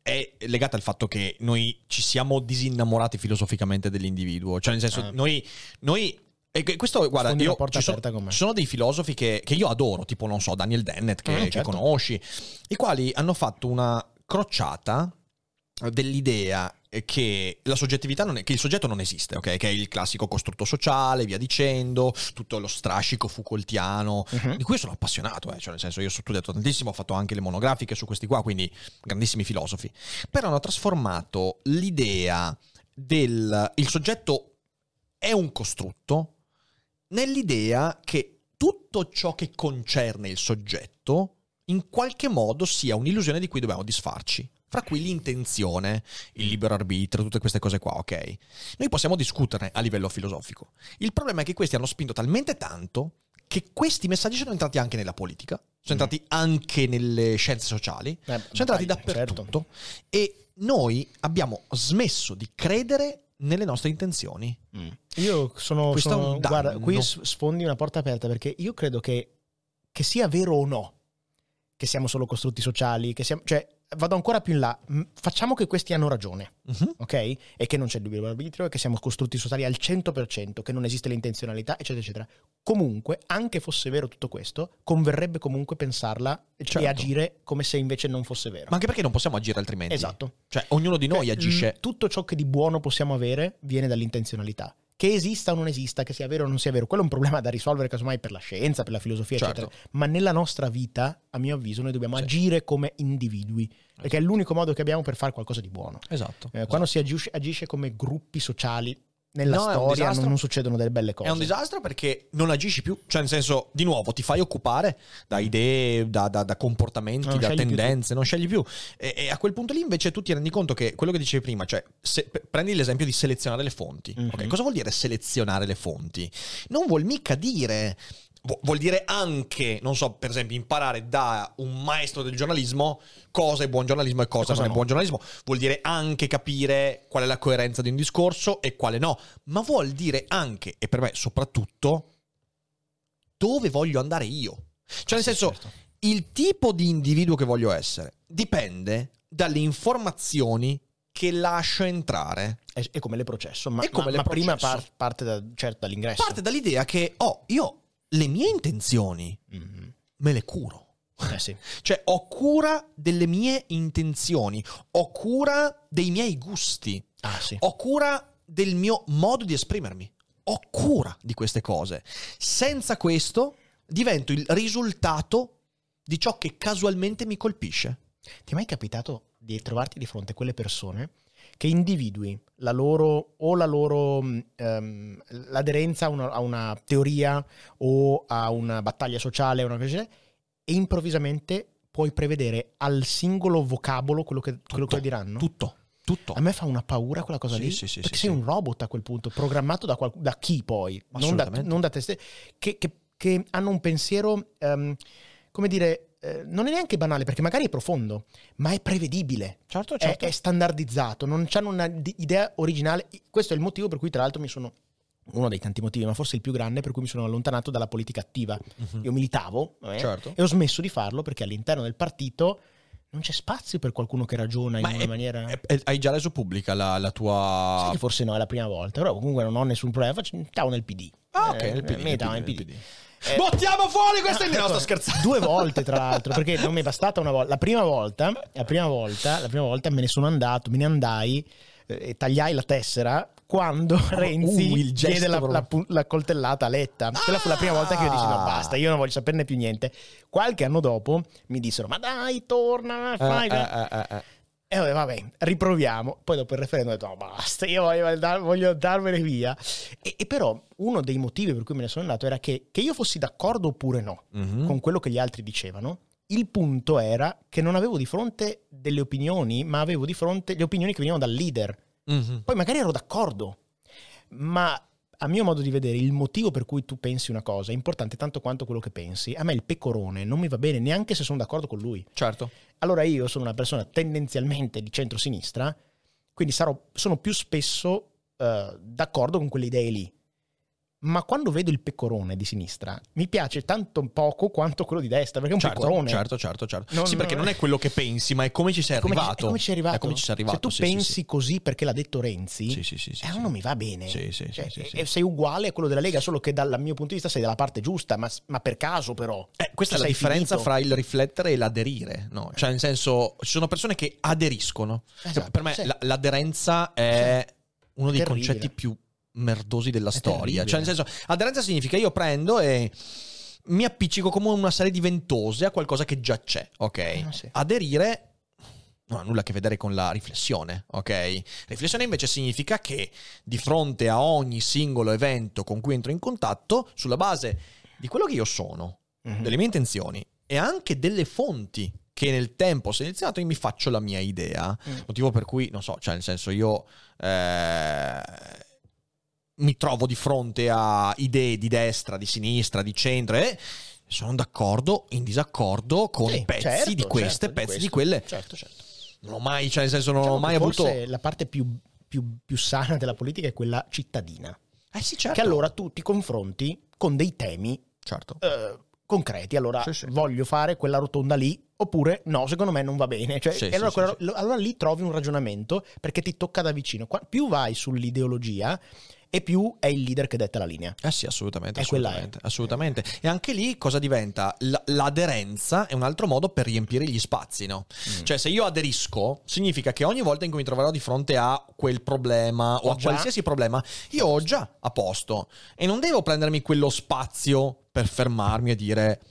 B: è legata al fatto che noi ci siamo disinnamorati filosoficamente dell'individuo, cioè nel senso
A: Ah.
B: noi, noi e que- questo guarda, io, ci, sono, ci sono dei filosofi che, che io adoro, tipo non so, Daniel Dennett che, che
A: certo.
B: conosci, i quali hanno fatto una crociata dell'idea che la soggettività non è, che il soggetto non esiste, ok? Che è il classico costrutto sociale, via dicendo, tutto lo strascico Foucaultiano,
A: Mhm.
B: di cui sono appassionato, eh, cioè nel senso io ho studiato tantissimo, ho fatto anche le monografiche su questi qua, quindi grandissimi filosofi. Però hanno trasformato l'idea del il soggetto è un costrutto nell'idea che tutto ciò che concerne il soggetto in qualche modo sia un'illusione di cui dobbiamo disfarci. Fra cui l'intenzione, il libero arbitrio, tutte queste cose qua, ok? Noi possiamo discuterne a livello filosofico. Il problema è che questi hanno spinto talmente tanto che questi messaggi sono entrati anche nella politica, sono entrati anche nelle scienze sociali,
A: Eh,
B: sono entrati
A: vai,
B: dappertutto e noi abbiamo smesso di credere nelle nostre intenzioni.
A: Io sono,
B: Questo
A: sono- guarda, qui sfondi una porta aperta perché io credo che, che sia vero o no che siamo solo costrutti sociali, che siamo, cioè vado ancora più in là, facciamo che questi hanno ragione,
B: Mhm.
A: ok? E che non c'è il libero arbitrio, e che siamo costrutti sociali al 100%, che non esiste l'intenzionalità, eccetera, eccetera. Comunque, anche fosse vero tutto questo, converrebbe comunque pensarla e
B: Certo.
A: agire come se invece non fosse vero.
B: Ma anche perché non possiamo agire altrimenti.
A: Esatto.
B: Cioè, ognuno di noi
A: Cioè,
B: agisce.
A: Tutto ciò che di buono possiamo avere viene dall'intenzionalità. Che esista o non esista, che sia vero o non sia vero, quello è un problema da risolvere casomai per la scienza, per la filosofia,
B: Certo.
A: eccetera. Ma nella nostra vita, a mio avviso, noi dobbiamo
B: Sì.
A: agire come individui, perché è l'unico modo che abbiamo per fare qualcosa di buono.
B: Esatto.
A: Eh, Quando si agisce, agisce come gruppi sociali, nella
B: No,
A: storia non, non succedono delle belle cose.
B: È un disastro perché non agisci più, cioè nel senso, di nuovo, ti fai occupare da idee, da, da- da comportamenti,
A: Non
B: da tendenze, non scegli più. E, e a quel punto lì invece tu ti rendi conto che quello che dicevi prima, cioè se- prendi l'esempio di selezionare le fonti.
A: Mhm.
B: ok? Cosa vuol dire selezionare le fonti? Non vuol mica dire... vu- Vuol dire anche, non so, per esempio, imparare da un maestro del giornalismo cosa è buon giornalismo e cosa,
A: cosa
B: non è
A: no.
B: buon giornalismo. Vuol dire anche capire qual è la coerenza di un discorso e quale no. Ma vuol dire anche, e per me soprattutto, dove voglio andare io. Cioè, nel senso,
A: certo.
B: il tipo di individuo che voglio essere dipende dalle informazioni che lascio entrare.
A: È, è come le processo, ma,
B: È come
A: ma-
B: le
A: ma prima
B: processo.
A: par- parte da, certo, dall'ingresso.
B: Parte dall'idea che, oh, io le mie intenzioni
A: Mhm.
B: me le curo.
A: Eh sì. [LAUGHS]
B: Cioè, ho cura delle mie intenzioni, ho cura dei miei gusti,
A: Ah sì.
B: ho cura del mio modo di esprimermi, ho cura di queste cose. Senza questo divento il risultato di ciò che casualmente mi colpisce.
A: Ti è mai capitato di trovarti di fronte a quelle persone che individui la loro o la loro mh, ehm, l'aderenza a una, a una teoria o a una battaglia sociale una cosa e improvvisamente puoi prevedere al singolo vocabolo quello che, quello che diranno?
B: Tutto, tutto.
A: A me fa una paura quella cosa
B: Sì,
A: lì.
B: sì, sì,
A: perché sei un robot a quel punto, programmato da, qual- da chi poi? Non da, non da te stesso. Che, che- che hanno un pensiero, ehm, come dire, eh, non è neanche banale, perché magari è profondo, ma è prevedibile.
B: Certo,
A: È,
B: certo.
A: è standardizzato, non hanno una di- idea originale. Questo è il motivo per cui, tra l'altro, mi sono. Uno dei tanti motivi, ma forse il più grande, per cui mi sono allontanato dalla politica attiva. Io militavo eh,
B: Certo.
A: e ho smesso di farlo perché all'interno del partito non c'è spazio per qualcuno che ragiona
B: Ma
A: in una
B: è-
A: maniera.
B: è- è- hai già reso pubblica la, la tua...
A: Che forse no, è la prima volta, però comunque non ho nessun problema. Faccio, stavo nel PD.
B: Ah, ok,
A: Eh,
B: nel PD, nel PD,
A: nel PD. Eh,
B: Bottiamo fuori questa
A: no,
B: idea! No, sto scherzando.
A: Due volte, tra l'altro, perché non mi è bastata una volta. La prima volta, la prima volta, la prima volta me ne sono andato, me ne andai eh, e tagliai la tessera quando [LAUGHS] Renzi
B: uh, il gesto
A: diede la, la la coltellata a Letta. Quella fu la prima volta che io dissi no
B: Ah.
A: basta, io non voglio saperne più niente. Qualche anno dopo mi dissero ma dai torna, fai...
B: Eh, eh, eh, eh.
A: E vabbè, vabbè, riproviamo. Poi dopo il referendum ho detto: no, basta, io voglio, dar- voglio darmene via. E, e però uno dei motivi per cui me ne sono andato era che, che io fossi d'accordo oppure no
B: Mhm.
A: con quello che gli altri dicevano. Il punto era che non avevo di fronte delle opinioni, ma avevo di fronte le opinioni che venivano dal leader.
B: Mhm.
A: Poi magari ero d'accordo, ma a mio modo di vedere il motivo per cui tu pensi una cosa è importante tanto quanto quello che pensi. A me il pecorone non mi va bene neanche se sono d'accordo con lui.
B: Certo.
A: Allora io sono una persona tendenzialmente di centrosinistra, quindi sarò, sono più spesso eh, d'accordo con quelle idee lì. Ma quando vedo il pecorone di sinistra mi piace tanto poco quanto quello di destra, perché è un
B: Certo,
A: pecorone.
B: certo, certo, certo.
A: Non-
B: sì, perché non è quello che pensi, ma è come ci sei
A: come ci-
B: arrivato.
A: È come ci sei arrivato.
B: È come ci sei arrivato.
A: Se tu
B: sì,
A: pensi
B: sì.
A: così perché l'ha detto Renzi,
B: Sì, sì, sì, sì,
A: eh,
B: sì.
A: non mi va bene.
B: Sì, sì,
A: Cioè,
B: sì, sì.
A: Sei uguale a quello della Lega, solo che dal mio punto di vista sei dalla parte giusta, ma, ma per caso però.
B: Eh, questa è la
A: Sei
B: differenza
A: finito.
B: fra il riflettere e l'aderire, no? Cioè, nel senso, ci sono persone che aderiscono.
A: Esatto,
B: per me la- l'aderenza è uno dei
A: Terribile.
B: concetti più merdosi della storia.
A: terribile.
B: Cioè, nel senso, aderenza significa io prendo e mi appiccico come una serie di ventose a qualcosa che già c'è, ok?
A: Ah, sì.
B: Aderire non ha nulla a che vedere con la riflessione, ok? Riflessione invece significa che di fronte a ogni singolo evento con cui entro in contatto, sulla base di quello che io sono,
A: Mhm.
B: delle mie intenzioni e anche delle fonti che nel tempo ho selezionato, io mi faccio la mia idea.
A: Mm.
B: Motivo per cui, non so, cioè nel senso io eh, mi trovo di fronte a idee di destra, di sinistra, di centro e sono d'accordo, in disaccordo con
A: Sì,
B: pezzi
A: certo,
B: di queste,
A: certo, di
B: pezzi di
A: questo.
B: quelle.
A: Certo, certo.
B: Non ho mai, cioè nel senso non
A: Diciamo
B: ho mai avuto...
A: forse la parte più, più- più sana della politica è quella cittadina.
B: Eh sì, certo.
A: Che allora tu ti confronti con dei temi
B: Certo.
A: eh, concreti. Allora,
B: Sì, sì.
A: voglio fare quella rotonda lì, oppure no, secondo me non va bene. Cioè,
B: Sì,
A: e allora, quella- allora lì trovi un ragionamento perché ti tocca da vicino. Qua- più vai sull'ideologia e più è il leader che detta la linea.
B: Eh sì, assolutamente, assolutamente, assolutamente. E anche lì cosa diventa? L- l'aderenza è un altro modo per riempire gli spazi, no?
A: Mm.
B: Cioè, se io aderisco, significa che ogni volta in cui mi troverò di fronte a quel problema o
A: Ho
B: a
A: già-
B: qualsiasi problema, io ho già a posto. E non devo prendermi quello spazio per fermarmi e dire,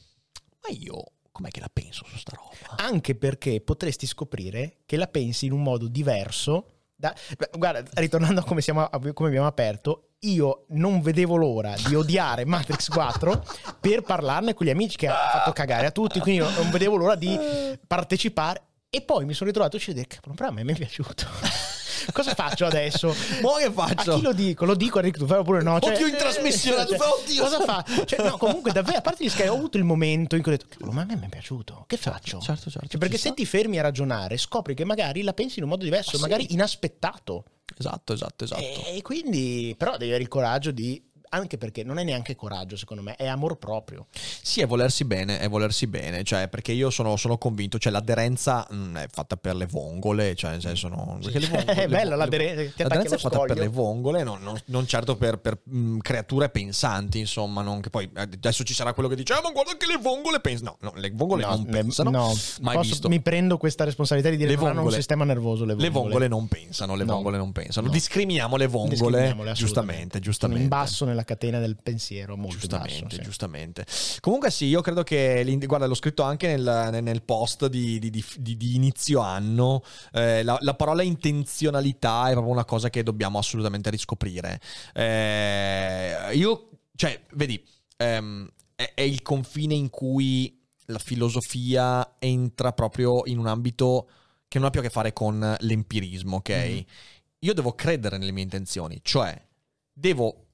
B: ma io com'è che la penso su sta roba?
A: Anche perché potresti scoprire che la pensi in un modo diverso. Da- guarda, ritornando a come, siamo, a come abbiamo aperto, io non vedevo l'ora di odiare Matrix 4 per parlarne con gli amici che ha fatto cagare a tutti, quindi non vedevo l'ora di partecipare. E poi mi sono ritrovato a dire, cavolo, però a me mi è piaciuto. Cosa faccio adesso?
B: Mo che faccio?
A: A chi lo dico? Lo dico a Rick Tufaro oppure no? Cioè,
B: Oddio, in trasmissione, tu fai, oddio.
A: Cosa fa? Cioè, no, comunque davvero, a parte gli scherzi, ho avuto il momento in cui ho detto, cavolo, ma a me mi è piaciuto. Che faccio?
B: certo, certo,
A: Cioè, perché se
B: sta.
A: ti fermi a ragionare, scopri che magari la pensi in un modo diverso,
B: Ah, sì.
A: magari inaspettato.
B: Esatto, esatto, esatto.
A: E quindi, però devi avere il coraggio di... Anche perché non è neanche coraggio, secondo me, è amor proprio.
B: Sì, è volersi bene, è volersi bene, cioè perché io sono, sono convinto, cioè l'aderenza mh, è fatta per le vongole, cioè nel senso no, perché le vongole, [LAUGHS]
A: È
B: le
A: bella l'aderenza,
B: le- l'aderenza è fatta per le vongole, non, non- non certo per, per, mh, creature pensanti, insomma, non che poi eh, adesso ci sarà quello che dice, ah ma guarda che le vongole pensano, no, no, le vongole non
A: ne-
B: pensano,
A: no,
B: mai
A: posso-
B: visto.
A: mi prendo questa responsabilità di dire
B: Le
A: che hanno un sistema nervoso le vongole.
B: Le vongole non pensano, le
A: No.
B: vongole non pensano.
A: No.
B: Discriminiamo le vongole,
A: Discriminiamole,
B: giustamente, giustamente.
A: In basso nella catena del pensiero, molto
B: Giustamente,
A: basso, sì.
B: giustamente. Comunque sì, io credo che, guarda, l'ho scritto anche nel, nel- post di, di- di- di- di inizio anno, eh, la, la parola intenzionalità è proprio una cosa che dobbiamo assolutamente riscoprire. Eh, io, cioè, vedi, ehm, è, è il confine in cui la filosofia entra proprio in un ambito che non ha più a che fare con l'empirismo, ok?
A: Mm.
B: Io devo credere nelle mie intenzioni, cioè devo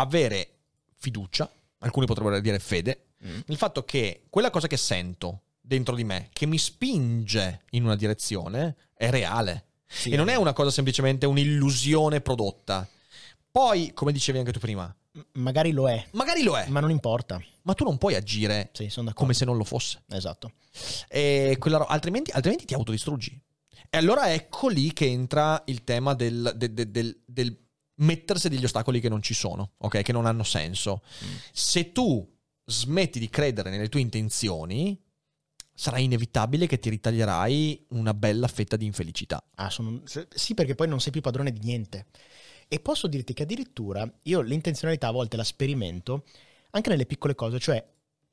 B: avere fiducia, alcuni potrebbero dire fede,
A: Mm.
B: nel fatto che quella cosa che sento dentro di me, che mi spinge in una direzione, è reale.
A: Sì,
B: e non è una cosa semplicemente un'illusione prodotta. Poi, come dicevi anche tu prima,
A: Magari lo è,
B: magari lo è, ma,
A: ma non importa.
B: tu non puoi agire
A: Sì,
B: come se non lo fosse.
A: Esatto.
B: E quella ro- altrimenti, altrimenti ti autodistruggi. E allora ecco lì che entra il tema del, de- de- del- del mettersi degli ostacoli che non ci sono, ok? Che non hanno senso. Se tu smetti di credere nelle tue intenzioni, sarà inevitabile che ti ritaglierai una bella fetta di infelicità.
A: Ah, sono- Sì, perché poi non sei più padrone di niente. E posso dirti che addirittura io l'intenzionalità a volte la sperimento anche nelle piccole cose, cioè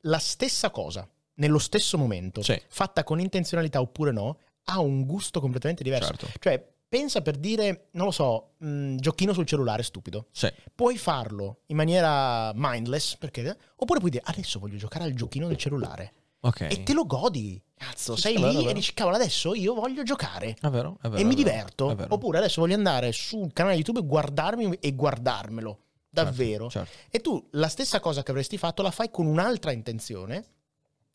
A: la stessa cosa, nello stesso momento,
B: Sì.
A: fatta con intenzionalità oppure no, ha un gusto completamente diverso.
B: Certo.
A: Cioè, pensa per dire, non lo so, mh, giochino sul cellulare stupido.
B: Sì.
A: Puoi farlo in maniera mindless, perché, oppure puoi dire adesso voglio giocare al giochino del cellulare.
B: Ok.
A: E te lo godi. Cazzo,
B: Sì,
A: sei lì
B: vero,
A: e dici, cavolo, adesso io voglio giocare.
B: È vero, è vero,
A: e mi diverto.
B: è vero.
A: Oppure adesso voglio andare sul canale YouTube e guardarmi e guardarmelo. Davvero.
B: Certo.
A: E tu la stessa cosa che avresti fatto la fai con un'altra intenzione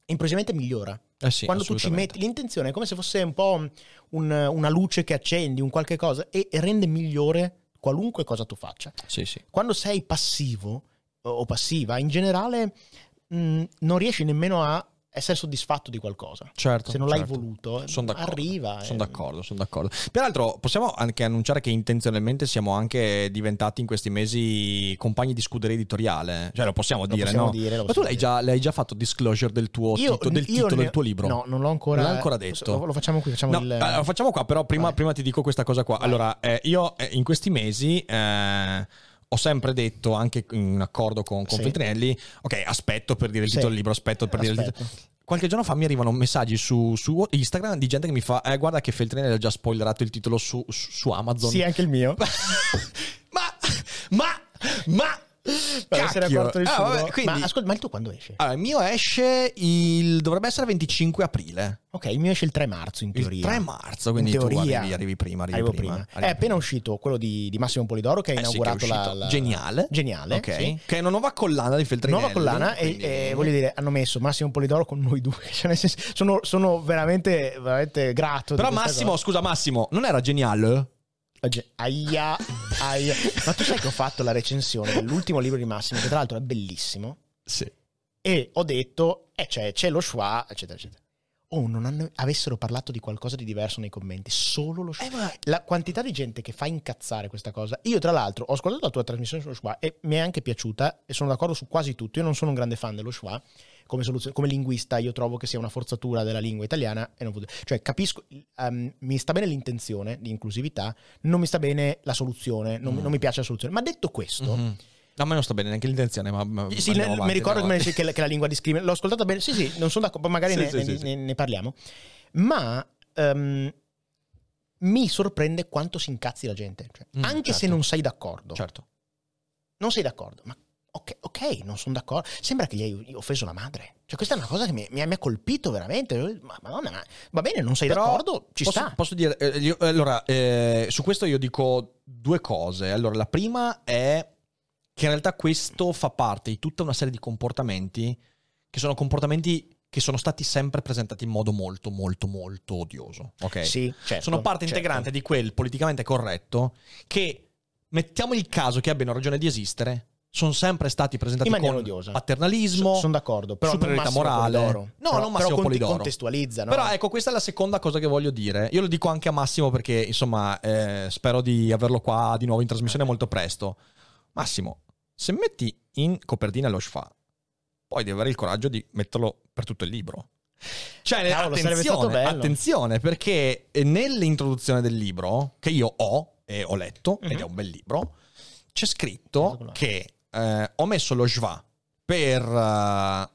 A: improvvisamente migliora.
B: Eh sì,
A: Quando tu ci metti l'intenzione è come se fosse un po' un- una luce che accendi, un qualche cosa e rende migliore qualunque cosa tu faccia.
B: Sì, sì.
A: Quando sei passivo o passiva, in generale mh, non riesci nemmeno a essere soddisfatto di qualcosa.
B: Certo.
A: Se non
B: certo.
A: l'hai voluto,
B: Son d'accordo.
A: arriva.
B: Sono
A: eh.
B: d'accordo, sono d'accordo. Peraltro, possiamo anche annunciare che intenzionalmente siamo anche diventati in questi mesi compagni di scuderia editoriale. Cioè, lo possiamo
A: Lo
B: dire,
A: possiamo
B: no?
A: dire,
B: Ma tu l'hai già, l'hai già fatto disclosure del tuo
A: Io-
B: titolo, del titolo
A: ne-
B: del tuo libro?
A: No, non l'ho ancora,
B: Non l'hai ancora detto.
A: Lo, lo facciamo qui, facciamo
B: No,
A: il...
B: eh, lo facciamo qua, però prima, prima ti dico questa cosa qua.
A: Vai.
B: Allora, eh, io eh, in questi mesi eh, ho sempre detto, anche in accordo con, con
A: Sì.
B: Feltrinelli, ok, aspetto per dire il
A: Sì.
B: titolo del libro, aspetto per dire il
A: Aspetto.
B: titolo. Qualche giorno fa mi arrivano messaggi su, su Instagram di gente che mi fa: eh, Guarda, che Feltrinelli ha già spoilerato il titolo su, su- su Amazon.
A: Sì, anche il mio. [LAUGHS]
B: ma, ma, ma. Cacchio. Ah, vabbè, quindi-
A: Ma ascolta, ma il tuo quando esce?
B: Allora, il mio esce il. dovrebbe essere 25 aprile.
A: Ok, il mio esce il 3 marzo in
B: Il
A: teoria.
B: 3 marzo, quindi
A: in
B: tu
A: teoria,
B: arrivi, arrivi prima. Arrivi prima.
A: prima.
B: arrivi
A: È appena uscito quello di, di Massimo Polidoro che ha
B: Eh sì,
A: inaugurato
B: che è
A: la, la-
B: Geniale.
A: Geniale,
B: Ok.
A: sì.
B: Che è una nuova collana di Feltrinelli.
A: Nuova collana e,
B: quindi-
A: e voglio dire hanno messo Massimo Polidoro con noi due [LAUGHS] cioè, senso, sono, sono veramente, veramente grato
B: Però Massimo,
A: cosa.
B: scusa Massimo, non era geniale?
A: Aia, aia. Ma tu sai che ho fatto la recensione dell'ultimo libro di Massimo, che tra l'altro è bellissimo,
B: Sì.
A: e ho detto, eh, c'è, c'è lo schwa, eccetera, eccetera. Oh, non hanno- avessero parlato di qualcosa di diverso nei commenti, solo lo schwa.
B: Eh, ma-
A: La quantità di gente che fa incazzare questa cosa. Io, tra l'altro, ho ascoltato la tua trasmissione sullo schwa e mi è anche piaciuta e sono d'accordo su quasi tutto. Io non sono un grande fan dello schwa. Come, soluzione, come linguista, io trovo che sia una forzatura della lingua italiana. E non, cioè, capisco, ehm, mi sta bene l'intenzione di inclusività, non mi sta bene la soluzione, non, non mi piace la soluzione. Ma detto questo,
B: Mhm. No, a me non sta bene neanche l'intenzione, ma. ma
A: sì, ne-
B: avanti,
A: mi ricordo che, dici che, la, che la lingua discrimina. L'ho ascoltata bene. Sì, sì, non sono d'accordo. Magari
B: Sì,
A: ne,
B: sì,
A: ne-
B: sì,
A: ne- parliamo. Ma ehm, mi sorprende quanto si incazzi la gente. Cioè,
B: Mm,
A: anche se
B: certo.
A: non sei d'accordo,
B: Certo.
A: non sei d'accordo. Ma ok, ok, non sono d'accordo. Sembra che gli hai offeso la madre. Cioè, questa è una cosa che mi, mi ha, mi ha colpito veramente. Ma madonna, ma va bene, non sei
B: Però
A: d'accordo, ci
B: posso,
A: sta.
B: Posso dire, eh, io- allora, eh, su questo io dico due cose. Allora, la prima è che in realtà questo fa parte di tutta una serie di comportamenti che sono comportamenti che sono stati sempre presentati in modo molto, molto, molto odioso. Ok?
A: Sì, certo,
B: sono parte
A: certo.
B: integrante di quel politicamente corretto che, mettiamo il caso che abbiano ragione di esistere, sono sempre stati presentati
A: In
B: con
A: odiosa.
B: paternalismo,
A: sono d'accordo, però
B: superiorità morale.
A: Polidoro.
B: No,
A: Però-
B: non
A: però
B: Massimo
A: conti-
B: Polidoro.
A: contestualizza, no?
B: Però ecco, questa è la seconda cosa che voglio dire. Io lo dico anche a Massimo perché, insomma, eh, spero di averlo qua di nuovo in trasmissione molto presto. Massimo, se metti in copertina lo schfa, poi devi avere il coraggio di metterlo per tutto il libro. Cioè,
A: Cavolo,
B: attenzione, attenzione, perché nell'introduzione del libro, che io ho e ho letto, ed
A: Mhm.
B: è un bel libro, c'è scritto che eh, ho messo lo schwa per, eh,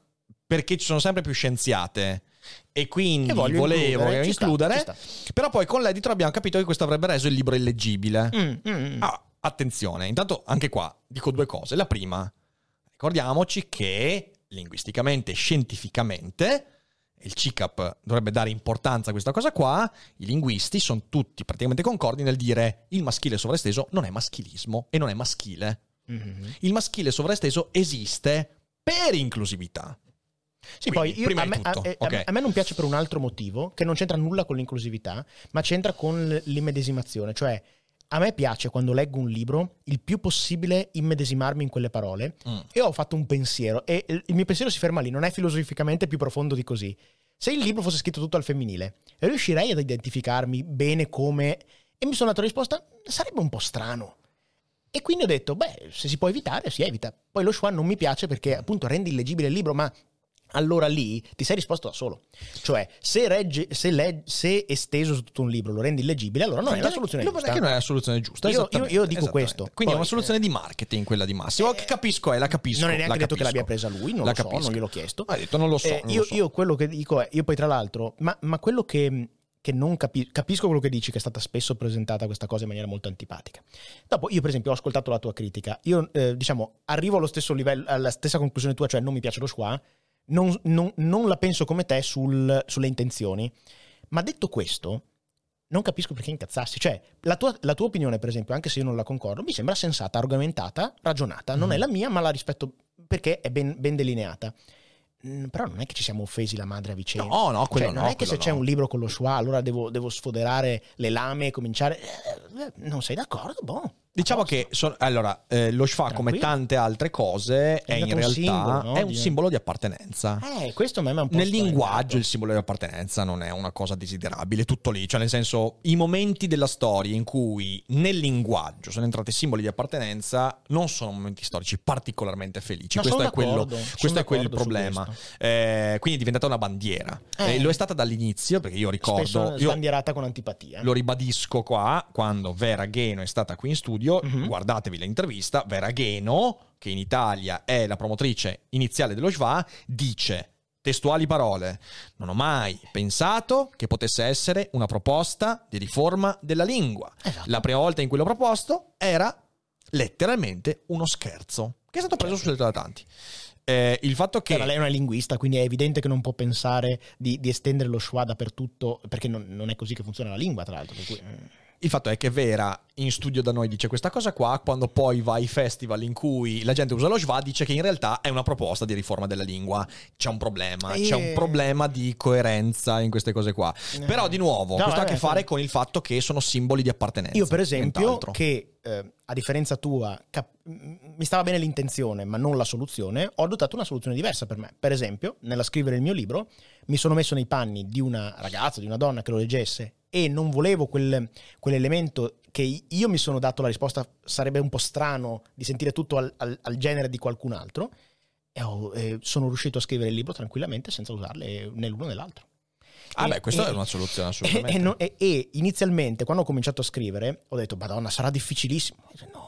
B: perché ci sono sempre più scienziate e quindi volevo
A: includere,
B: includere,
A: sta.
B: però poi con l'editor abbiamo capito che questo avrebbe reso il libro illeggibile.
A: Mm, mm, mm.
B: Ah, attenzione, intanto anche qua dico due cose. La prima, ricordiamoci che linguisticamente, scientificamente, il CICAP dovrebbe dare importanza a questa cosa qua, i linguisti sono tutti praticamente concordi nel dire il maschile sovraesteso non è maschilismo e non è maschile.
A: Mhm.
B: Il maschile sovraesteso esiste per inclusività.
A: Sì,
B: Quindi,
A: poi io-
B: prima
A: a, me, a-
B: tutto,
A: a-
B: ok.
A: a me non piace per un altro motivo, che non c'entra nulla con l'inclusività, ma c'entra con l'immedesimazione. Cioè, a me piace quando leggo un libro il più possibile immedesimarmi in quelle parole
B: Mm.
A: e ho fatto un pensiero e il il mio pensiero si ferma lì, non è filosoficamente più profondo di così. Se il libro fosse scritto tutto al femminile, riuscirei ad identificarmi bene come... E mi sono dato la risposta, sarebbe un po' strano. E quindi ho detto, beh, se si può evitare, si evita. Poi lo schwa non mi piace perché appunto rende illeggibile il libro, ma allora lì ti sei risposto da solo. Cioè, se, regge, se, leg- se esteso su tutto un libro lo rendi illeggibile, allora non è la soluzione
B: No,
A: giusta.
B: perché non è la soluzione giusta.
A: Io- io- io dico questo.
B: Quindi è
A: Poi,
B: una soluzione di marketing quella di Massimo. che capisco, eh, la capisco.
A: Non è neanche detto che
B: capisco.
A: l'abbia presa lui, non
B: La
A: lo so,
B: capisco.
A: non gliel'ho chiesto.
B: Ha detto non lo so.
A: Eh,
B: non
A: io,
B: lo so.
A: io quello che dico è, io poi tra l'altro, ma, ma quello che, che non capisco, capisco quello che dici, che è stata spesso presentata questa cosa in maniera molto antipatica. Dopo, io per esempio ho ascoltato la tua critica, io eh, diciamo arrivo allo stesso livello, alla stessa conclusione tua, cioè non mi piace lo schwa, non, non- non la penso come te sul- sulle intenzioni, ma detto questo, non capisco perché incazzarsi. Cioè, la tua, la tua opinione, per esempio, anche se io non la concordo, mi sembra sensata, argomentata, ragionata. Non
B: Mhm.
A: è la mia, ma la rispetto perché è ben, ben delineata. Mm, Però non è che ci siamo offesi la madre a vicenda.
B: No, no, quello
A: Cioè, non
B: no,
A: è che se
B: quello
A: c'è
B: no.
A: un libro con lo schwa, allora devo, devo sfoderare le lame e cominciare. eh, Non sei d'accordo? Boh.
B: Diciamo che son- allora, eh, lo schwa, come tante altre cose, è, in
A: diventato un
B: realtà
A: simbolo, no?
B: è un simbolo di appartenenza.
A: Eh, questo a me ha un po'
B: Nel linguaggio il simbolo di appartenenza non è una cosa desiderabile, è tutto lì, cioè nel senso i momenti della storia in cui nel linguaggio sono entrati simboli di appartenenza non sono momenti storici particolarmente felici,
A: No,
B: questo, è quello, questo è
A: su
B: problema. Eh, quindi è diventata una bandiera,
A: Eh.
B: Eh, lo è stata dall'inizio perché io ricordo,
A: Spesso
B: io
A: sbandierata con antipatia.
B: lo ribadisco qua, quando Vera Gheno è stata qui in studio,
A: Mhm.
B: guardatevi l'intervista, Vera Gheno, che in Italia è la promotrice iniziale dello Schwa, dice, testuali parole, non ho mai pensato che potesse essere una proposta di riforma della lingua.
A: Esatto.
B: La prima volta in cui l'ho proposto era letteralmente uno scherzo, che è stato preso sul letto da tanti. Eh, il fatto che...
A: Allora, lei è una linguista, quindi è evidente che non può pensare di, di estendere lo schwa dappertutto, perché non, non è così che funziona la lingua, tra l'altro. cui, eh.
B: Il fatto è che Vera in studio da noi dice questa cosa qua, quando poi va ai festival in cui la gente usa lo schwa, dice che in realtà è una proposta di riforma della lingua. C'è un problema,
A: Eh.
B: c'è un problema di coerenza in queste cose qua. Però di nuovo,
A: No,
B: questo ha a che fare
A: sì.
B: con il fatto che sono simboli di appartenenza.
A: Io, per esempio,
B: nient'altro.
A: che eh, a differenza tua cap- mi stava bene l'intenzione, ma non la soluzione, ho adottato una soluzione diversa per me. Per esempio, nella scrivere il mio libro, mi sono messo nei panni di una ragazza, di una donna che lo leggesse e non volevo quel- quell'elemento che io mi sono dato la risposta sarebbe un po' strano di sentire tutto al, al- al genere di qualcun altro e ho- e sono riuscito a scrivere il libro tranquillamente senza usarle né l'uno né l'altro.
B: Ah,
A: E-
B: beh, questa
A: e-
B: è una soluzione assolutamente.
A: e e- inizialmente, quando ho cominciato a scrivere, ho detto, Madonna, sarà difficilissimo. Detto, No.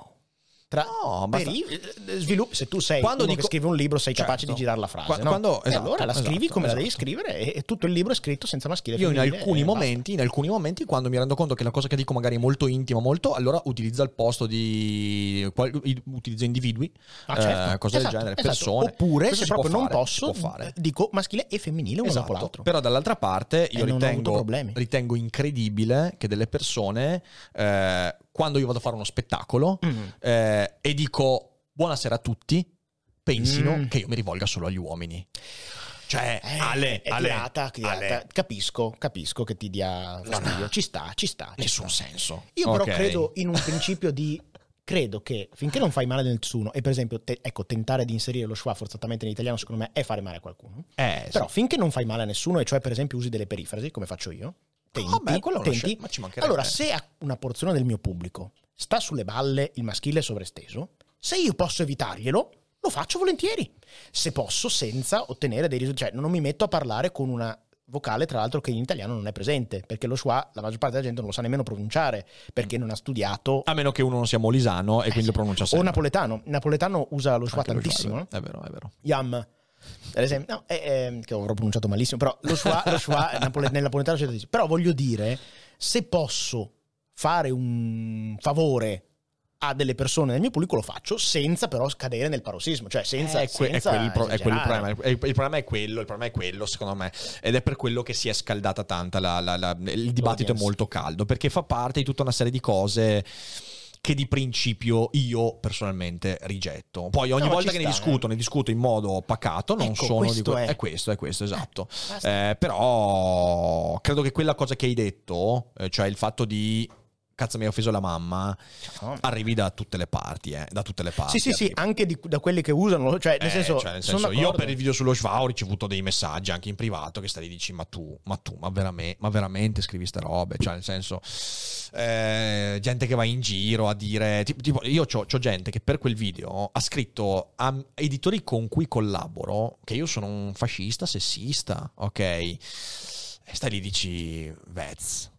A: Tra,
B: No,
A: per
B: basta-
A: i- eh, sviluppi- se tu sei
B: Quando dico-
A: che scrive un libro, sei capace
B: Certo.
A: di girare la frase.
B: Qua-
A: no?
B: quando- esatto,
A: allora la scrivi
B: esatto,
A: come la devi
B: esatto.
A: scrivere e, e tutto il libro è scritto senza maschile.
B: Io in alcuni momenti, in alcuni momenti, quando mi rendo conto che la cosa che dico magari è molto intima, molto, allora utilizzo al posto di qual- utilizzo individui,
A: Ah, certo.
B: eh, cose
A: Esatto,
B: del genere,
A: esatto.
B: persone.
A: Oppure, se proprio non
B: fare,
A: posso,
B: fare.
A: eh, dico maschile e femminile uno dopo
B: Esatto.
A: l'altro.
B: Però dall'altra parte io ritengo, ritengo incredibile che delle persone, eh, quando io vado a fare uno spettacolo
A: Mm.
B: eh, e dico buonasera a tutti, pensino
A: Mm.
B: che io mi rivolga solo agli uomini. Cioè,
A: Eh,
B: Ale,
A: è
B: Ale,
A: tirata, tirata.
B: Ale,
A: Capisco, capisco che ti dia fastidio. Ci sta, ci sta. ci
B: nessun
A: sta.
B: senso.
A: Io però
B: Ok.
A: credo in un principio di credo che finché non fai male a nessuno e per esempio te- ecco tentare di inserire lo schwa forzatamente in italiano secondo me è fare male a qualcuno
B: Eh, sì.
A: però finché non fai male a nessuno e cioè per esempio usi delle perifrasi come faccio io tenti,
B: è una
A: tenti.
B: scelta, ma ci mancherebbe.
A: allora se una porzione del mio pubblico sta sulle balle il maschile sovresteso se io posso evitarglielo lo faccio volentieri se posso senza ottenere dei risultati cioè non mi metto a parlare con una vocale tra l'altro che in italiano non è presente perché lo schwa la maggior parte della gente non lo sa nemmeno pronunciare perché non ha studiato
B: A meno che uno non sia molisano e quindi lo pronuncia
A: o
B: sempre.
A: napoletano il napoletano usa lo schwa
B: Anche lo
A: tantissimo
B: schwa? È vero, è vero.
A: Yam. Per esempio, no, eh, eh, che avrò pronunciato malissimo, però lo schwa, lo schwa [LAUGHS] napole- nel napoletano c'è tantissimo. Però voglio dire, se posso fare un favore a delle persone nel mio pubblico lo faccio senza però scadere nel parossismo, cioè senza,
B: Eh, è, è
A: senza
B: quello il pro- è quello il problema. Il, il problema è quello, il problema è quello, secondo me. Ed è per quello che si è scaldata tanta la- la- la- il dibattito è molto caldo, perché fa parte di tutta una serie di cose che di principio io personalmente rigetto. Poi ogni
A: No,
B: volta che ne
A: sta,
B: discuto, ne discuto in modo pacato, non
A: Ecco,
B: sono di que-
A: è.
B: è questo, è questo, esatto.
A: basta.
B: Eh, però credo che quella cosa che hai detto, eh, cioè il fatto di cazzo mi hai offeso la mamma,
A: No.
B: arrivi da tutte le parti, eh, da tutte le parti.
A: Sì, sì, sì,
B: arrivi.
A: anche di- da quelli che usano, cioè nel
B: Eh,
A: senso,
B: cioè, nel senso, io per il video sullo Schwa ho ricevuto dei messaggi anche in privato che stai lì dici ma tu, ma tu, ma veramente, ma veramente scrivi ste robe, cioè nel senso eh, gente che va in giro a dire tipo, tipo, io ho gente che per quel video ha scritto a editori con cui collaboro che io sono un fascista, sessista, ok? E stai lì dici Vez,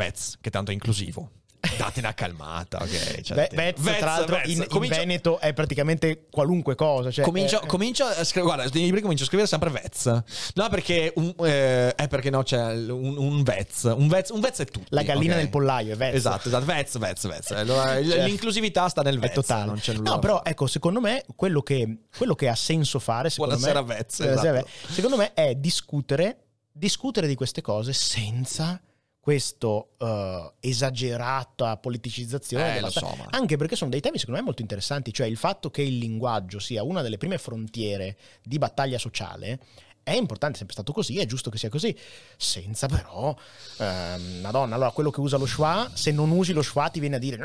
B: Vez che tanto è inclusivo. Date una calmata, ok? Cioè, te-
A: Vez,
B: Vez,
A: tra l'altro,
B: Vez,
A: in, in
B: comincia-
A: Veneto è praticamente qualunque cosa. Cioè,
B: Comincio,
A: eh,
B: comincio a scrivere, guarda, nei libri comincio a scrivere sempre Vez. No, perché un, eh, è perché no, c'è un, un Vez. Un Vez, un Vez è tutto.
A: La gallina nel pollaio è Vez.
B: Esatto, esatto. Vez, Vez, Vez. Allora, l-
A: Cioè,
B: l'inclusività sta nel
A: è
B: Vez.
A: totale.
B: Non c'è nulla.
A: No, però ecco, secondo me quello che, quello che ha senso fare, secondo
B: Buonasera,
A: me,
B: Vez, esatto.
A: Secondo me è discutere, discutere di queste cose senza questo eh, esagerata politicizzazione
B: Eh, so, ma-
A: anche perché sono dei temi secondo me molto interessanti cioè il fatto che il linguaggio sia una delle prime frontiere di battaglia sociale è importante, è sempre stato così, è giusto che sia così, senza però, ehm, madonna, allora quello che usa lo schwa, se non usi lo schwa ti viene a dire,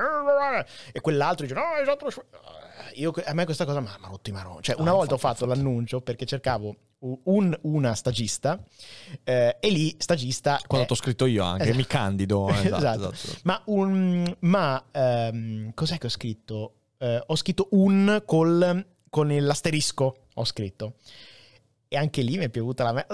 A: e quell'altro dice, no, hai usato lo schwa. Io, a me questa cosa mi ha rotto i marroni. Cioè, una volta ho fatto l'annuncio perché cercavo un- una stagista eh, e lì stagista...
B: Quando
A: è-
B: ho scritto io anche,
A: Esatto.
B: mi candido. [LAUGHS] Esatto,
A: Esatto.
B: esatto.
A: Ma, un, ma ehm, cos'è che ho scritto? Eh, ho scritto un col, con l'asterisco, ho scritto. E anche lì mi è piovuta la me.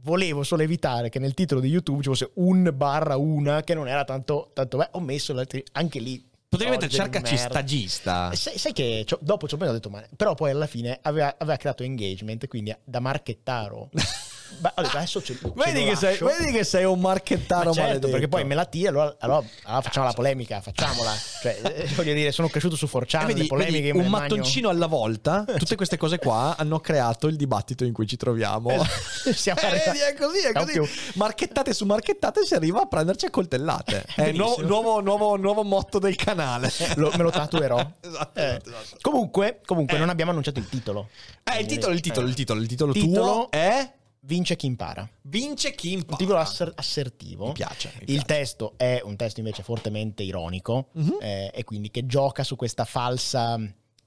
A: Volevo solo evitare che nel titolo di YouTube ci fosse un barra una, che non era tanto, tanto beh, ho messo anche lì. Di
B: cercaci stagista.
A: Sai, sai che dopo ci ho detto, ma però poi alla fine aveva, aveva creato engagement, quindi da marchettaro. [LAUGHS] Beh, adesso ce, ce
B: Vedi che, sei, vedi che sei un marchettaro
A: Ma certo,
B: maledetto.
A: perché poi me la tira, allora, allora- allora facciamo la polemica, facciamola. Cioè, [LAUGHS] eh, voglio dire, sono cresciuto su
B: Eh,
A: 4chan,
B: vedi,
A: le polemiche
B: vedi, un mattoncino alla volta, [LAUGHS] tutte queste cose qua hanno creato il dibattito in cui ci troviamo. [LAUGHS]
A: Siamo
B: Eh,
A: arrivati-
B: è così, è così. Marchettate su marchettate si arriva a prenderci a coltellate. È il nuovo, nuovo, nuovo, nuovo motto del canale.
A: Lo- me lo tatuerò.
B: Esatto,
A: Eh,
B: esatto, esatto.
A: Comunque, comunque
B: Eh.
A: non abbiamo annunciato il titolo.
B: Eh, il titolo, il titolo, il titolo, il titolo,
A: Titolo-
B: tuo è
A: Vince chi impara.
B: Vince chi
A: Un
B: impara.
A: titolo asser- assertivo.
B: Mi piace, mi
A: Il
B: piace.
A: testo è un testo invece fortemente ironico
B: Mhm.
A: eh, e quindi che gioca su questa falsa,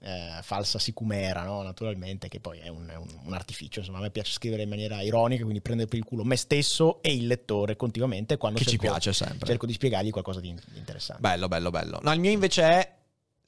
A: eh, falsa sicumera, no? naturalmente, che poi è un, è un- un artificio. Insomma, a me piace scrivere in maniera ironica, quindi prendere per il culo me stesso e il lettore continuamente quando
B: Che ci
A: cerco-
B: piace sempre.
A: cerco di spiegargli qualcosa di, di interessante.
B: Bello, bello, bello. No, il mio invece è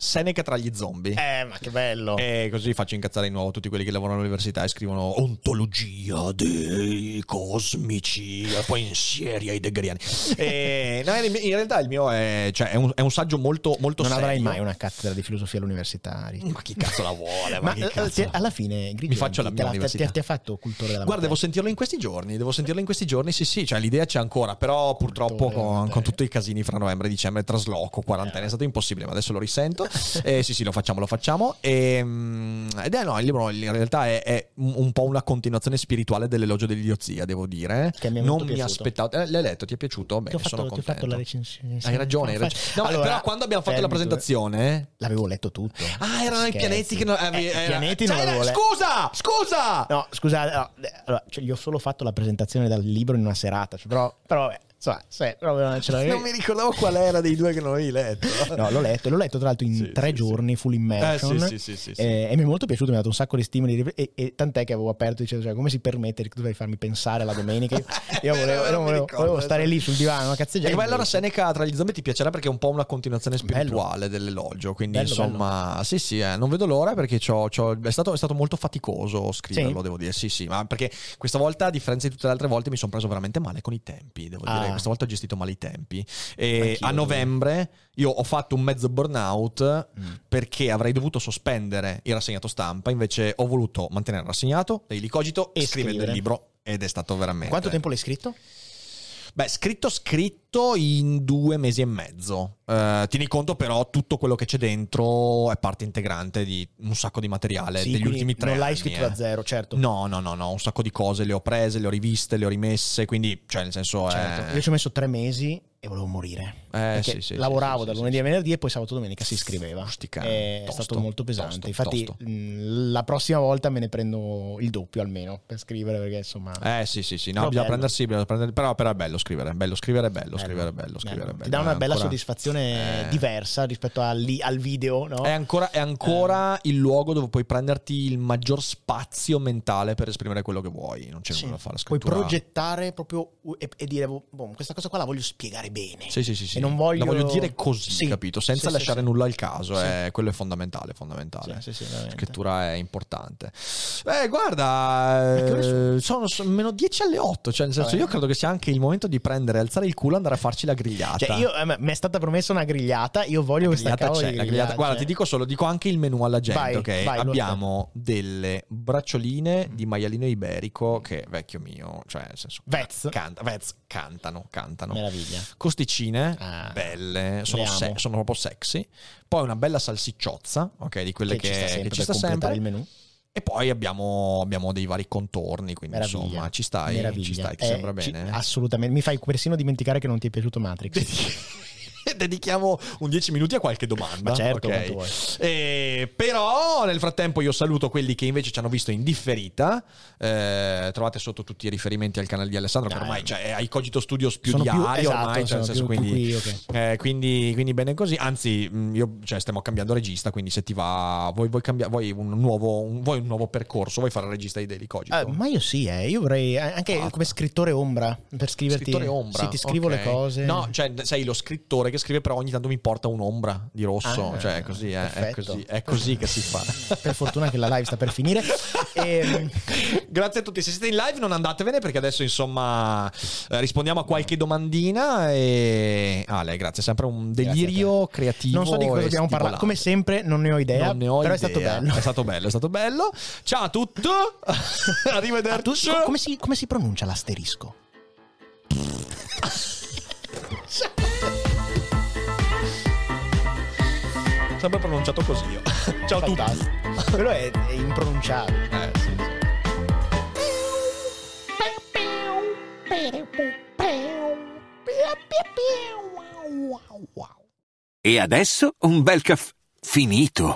B: Seneca tra gli zombie.
A: Eh, ma che bello!
B: E così faccio incazzare di nuovo tutti quelli che lavorano all'università e scrivono ontologia dei cosmici e poi in serie ai degrani. E, no, in realtà il mio è, cioè, è, un, è un saggio molto, molto
A: non
B: serio.
A: avrai mai una cattedra di filosofia all'università.
B: Ma chi cazzo la vuole? Ma,
A: Ma
B: chi
A: eh,
B: cazzo
A: ti-
B: la-
A: alla fine, Grigio,
B: Mi faccio la mia
A: te
B: università.
A: Ti, ti ha fatto cultore della
B: Guarda, devo sentirlo in questi giorni, devo sentirlo in questi giorni, sì sì, cioè l'idea c'è ancora, però purtroppo
A: Cultore della
B: con, con tutti i casini fra novembre e dicembre, trasloco, quarantena, è stato impossibile, ma adesso lo risento, [LAUGHS] eh, sì sì, lo facciamo, lo facciamo, e, mm, ed è no, il libro in realtà è, è un po' una continuazione spirituale dell'elogio dell'idiozia, devo dire,
A: Che mi
B: non mi aspettavo, eh, l'hai letto, ti è piaciuto? Bene,
A: fatto,
B: sono contento.
A: fatto la recensione.
B: Hai ragione, hai ragione. No,
A: Allora,
B: però quando abbiamo fatto la
A: fermi due.
B: presentazione...
A: L'avevo letto tutto.
B: Ah, erano i
A: Scherzi.
B: pianeti che non...
A: Eh, I
B: era-
A: pianeti non
B: Cioè,
A: l'avevo letto.
B: Scusa! Scusa!
A: No, scusate, no, eh, allora, cioè, gli ho solo fatto la presentazione del libro in una serata, cioè, però, però vabbè, insomma, se, non.
B: Non mi ricordavo qual era dei due che non avevi letto. [LAUGHS]
A: No, l'ho letto, e l'ho letto tra l'altro in
B: Sì,
A: tre
B: sì,
A: giorni, full immersion.
B: Eh, sì, sì, sì, sì, sì.
A: eh, e mi è molto piaciuto, mi ha dato un sacco di stimoli. E, e tant'è che avevo aperto dicendo: cioè, come si permette che tu devi farmi pensare la domenica? Io, [LAUGHS] io volevo,
B: mi
A: volevo-
B: ricordo,
A: volevo stare
B: esatto.
A: lì sul divano a cazzeggiare.
B: E allora Seneca tra gli zombie ti piacerà perché è un po' una continuazione spirituale dell'elogio. Quindi
A: Bello,
B: insomma, sì, sì, eh, non vedo l'ora perché c'ho- c'ho- è, stato, è stato molto faticoso scriverlo,
A: Sì?
B: devo dire. Sì, sì, ma perché questa volta, a differenza di tutte le altre volte, mi sono preso veramente male con i tempi. Devo dire,
A: Ah.
B: Questa volta ho gestito male i tempi. E a novembre io ho fatto un mezzo burnout
A: Mm.
B: perché avrei dovuto sospendere il rassegnato stampa. Invece ho voluto mantenere rassegnato, daily cogito e,
A: E
B: scrivere il libro. Ed è stato veramente.
A: Quanto tempo l'hai scritto?
B: Beh, scritto scritto in due mesi e mezzo. Eh, tieni conto però tutto quello che c'è dentro è parte integrante di un sacco di materiale
A: Sì,
B: degli ultimi tre
A: Non l'hai
B: anni,
A: scritto
B: eh.
A: da zero, certo.
B: No, no, no, no, un sacco di cose le ho prese, le ho riviste, le ho rimesse, quindi, cioè, nel senso
A: Certo.
B: è...
A: Io ci ho messo tre mesi e volevo morire.
B: Eh,
A: Perché
B: sì, sì,
A: lavoravo
B: sì,
A: da lunedì a venerdì e poi sabato domenica si scriveva.
B: Cani,
A: è
B: tosto,
A: stato molto pesante.
B: tosto,
A: Infatti,
B: tosto.
A: mh, la prossima volta me ne prendo il doppio almeno per scrivere, perché insomma.
B: Eh sì sì sì, no,
A: Però
B: bisogna
A: bello.
B: prendersi, bisogna prendere- però, però è bello scrivere, bello scrivere, è bello, scrivere, è bello, scrivere, bello.
A: Ti dà una bella
B: ancora-
A: soddisfazione
B: Eh.
A: diversa rispetto al, al video, no?
B: È ancora, è ancora il luogo dove puoi prenderti il maggior spazio mentale per esprimere quello che vuoi. Non c'è nulla da fare.
A: Puoi progettare proprio e, e dire, boh, boh, questa cosa qua la voglio spiegare bene.
B: Sì, sì, sì, sì.
A: E non voglio...
B: La voglio dire così,
A: Sì.
B: capito? Senza
A: Sì,
B: lasciare nulla al caso. Eh, quello è fondamentale, fondamentale.
A: Sì, sì,
B: La scrittura è importante. Beh, guarda, eh, sono, sono meno 10 alle 8. Cioè, nel senso, io credo che sia anche il momento di prendere, alzare il culo e andare a farci la grigliata.
A: Cioè, io, me mi è stata promessa una grigliata, io voglio questa
B: grigliata
A: cavolo
B: c'è,
A: di
B: la grigliata-
A: grigliata,
B: Guarda, ti dico solo, dico anche il menù alla gente,
A: Vai,
B: ok?
A: vai,
B: Abbiamo delle braccioline di maialino iberico che, vecchio mio, cioè, nel senso...
A: Vez.
B: Canta, Vez, cantano, cantano.
A: Meraviglia.
B: Costicine,
A: Ah,
B: belle, sono, se- sono proprio sexy. Poi una bella salsicciozza, ok? Di quelle che,
A: ci sta
B: che
A: sempre
B: ci
A: per
B: sta sempre.
A: il menù.
B: E poi abbiamo, abbiamo dei vari contorni, quindi
A: Meraviglia.
B: insomma ci stai,
A: Meraviglia.
B: ci stai, ti
A: Eh,
B: sembra
A: ci-
B: bene?
A: assolutamente. Mi fai persino dimenticare che non ti è piaciuto Matrix. [LAUGHS] [LAUGHS]
B: dedichiamo un 10 minuti a qualche domanda.
A: Ma certo,
B: ok?
A: quanto vuoi.
B: Eh, però nel frattempo io saluto quelli che invece ci hanno visto in differita. Eh, trovate sotto tutti i riferimenti al canale di Alessandro, che
A: Dai.
B: ormai cioè, è ai Cogito Studios più
A: Sono più-
B: diario.
A: esatto,
B: ormai, cioè, nel
A: sono
B: senso,
A: più-
B: quindi,
A: più qui, ok.
B: eh, quindi, quindi bene così. Anzi, mh, io cioè, stiamo cambiando regista, quindi se ti va, vuoi, vuoi, cambiare, vuoi, un nuovo, un, vuoi un nuovo percorso, vuoi fare il regista di Daily Cogito?
A: Eh, ma io sì, eh, io vorrei eh, anche
B: Ah.
A: come scrittore ombra per scriverti.
B: Scrittore ombra.
A: Sì, ti scrivo
B: ok.
A: le cose.
B: No, cioè, sei lo scrittore che scrive, però ogni tanto mi porta un'ombra di rosso.
A: Ah,
B: cioè, è così, eh, è così, è così che si fa.
A: Per fortuna che la live sta per finire. Ehm, [LAUGHS]
B: Grazie a tutti. Se siete in live, non andatevene perché adesso, insomma, eh, rispondiamo a qualche domandina. E Ale, grazie. È sempre un delirio creativo.
A: non so di cosa
B: e
A: dobbiamo parlare. Come sempre, non ne ho idea.
B: Non ne ho
A: però
B: idea.
A: è stato bello.
B: È stato bello, è stato bello. Ciao a tutti. [LAUGHS]
A: Ah,
B: Arrivederci.
A: tu- co- come, si, come si pronuncia l'asterisco? [LAUGHS]
B: Sempre pronunciato così io. [LAUGHS] Ciao a tutti.
A: Quello è, è impronunciabile.
B: Eh, sì, sì.
D: E adesso un bel caffè finito.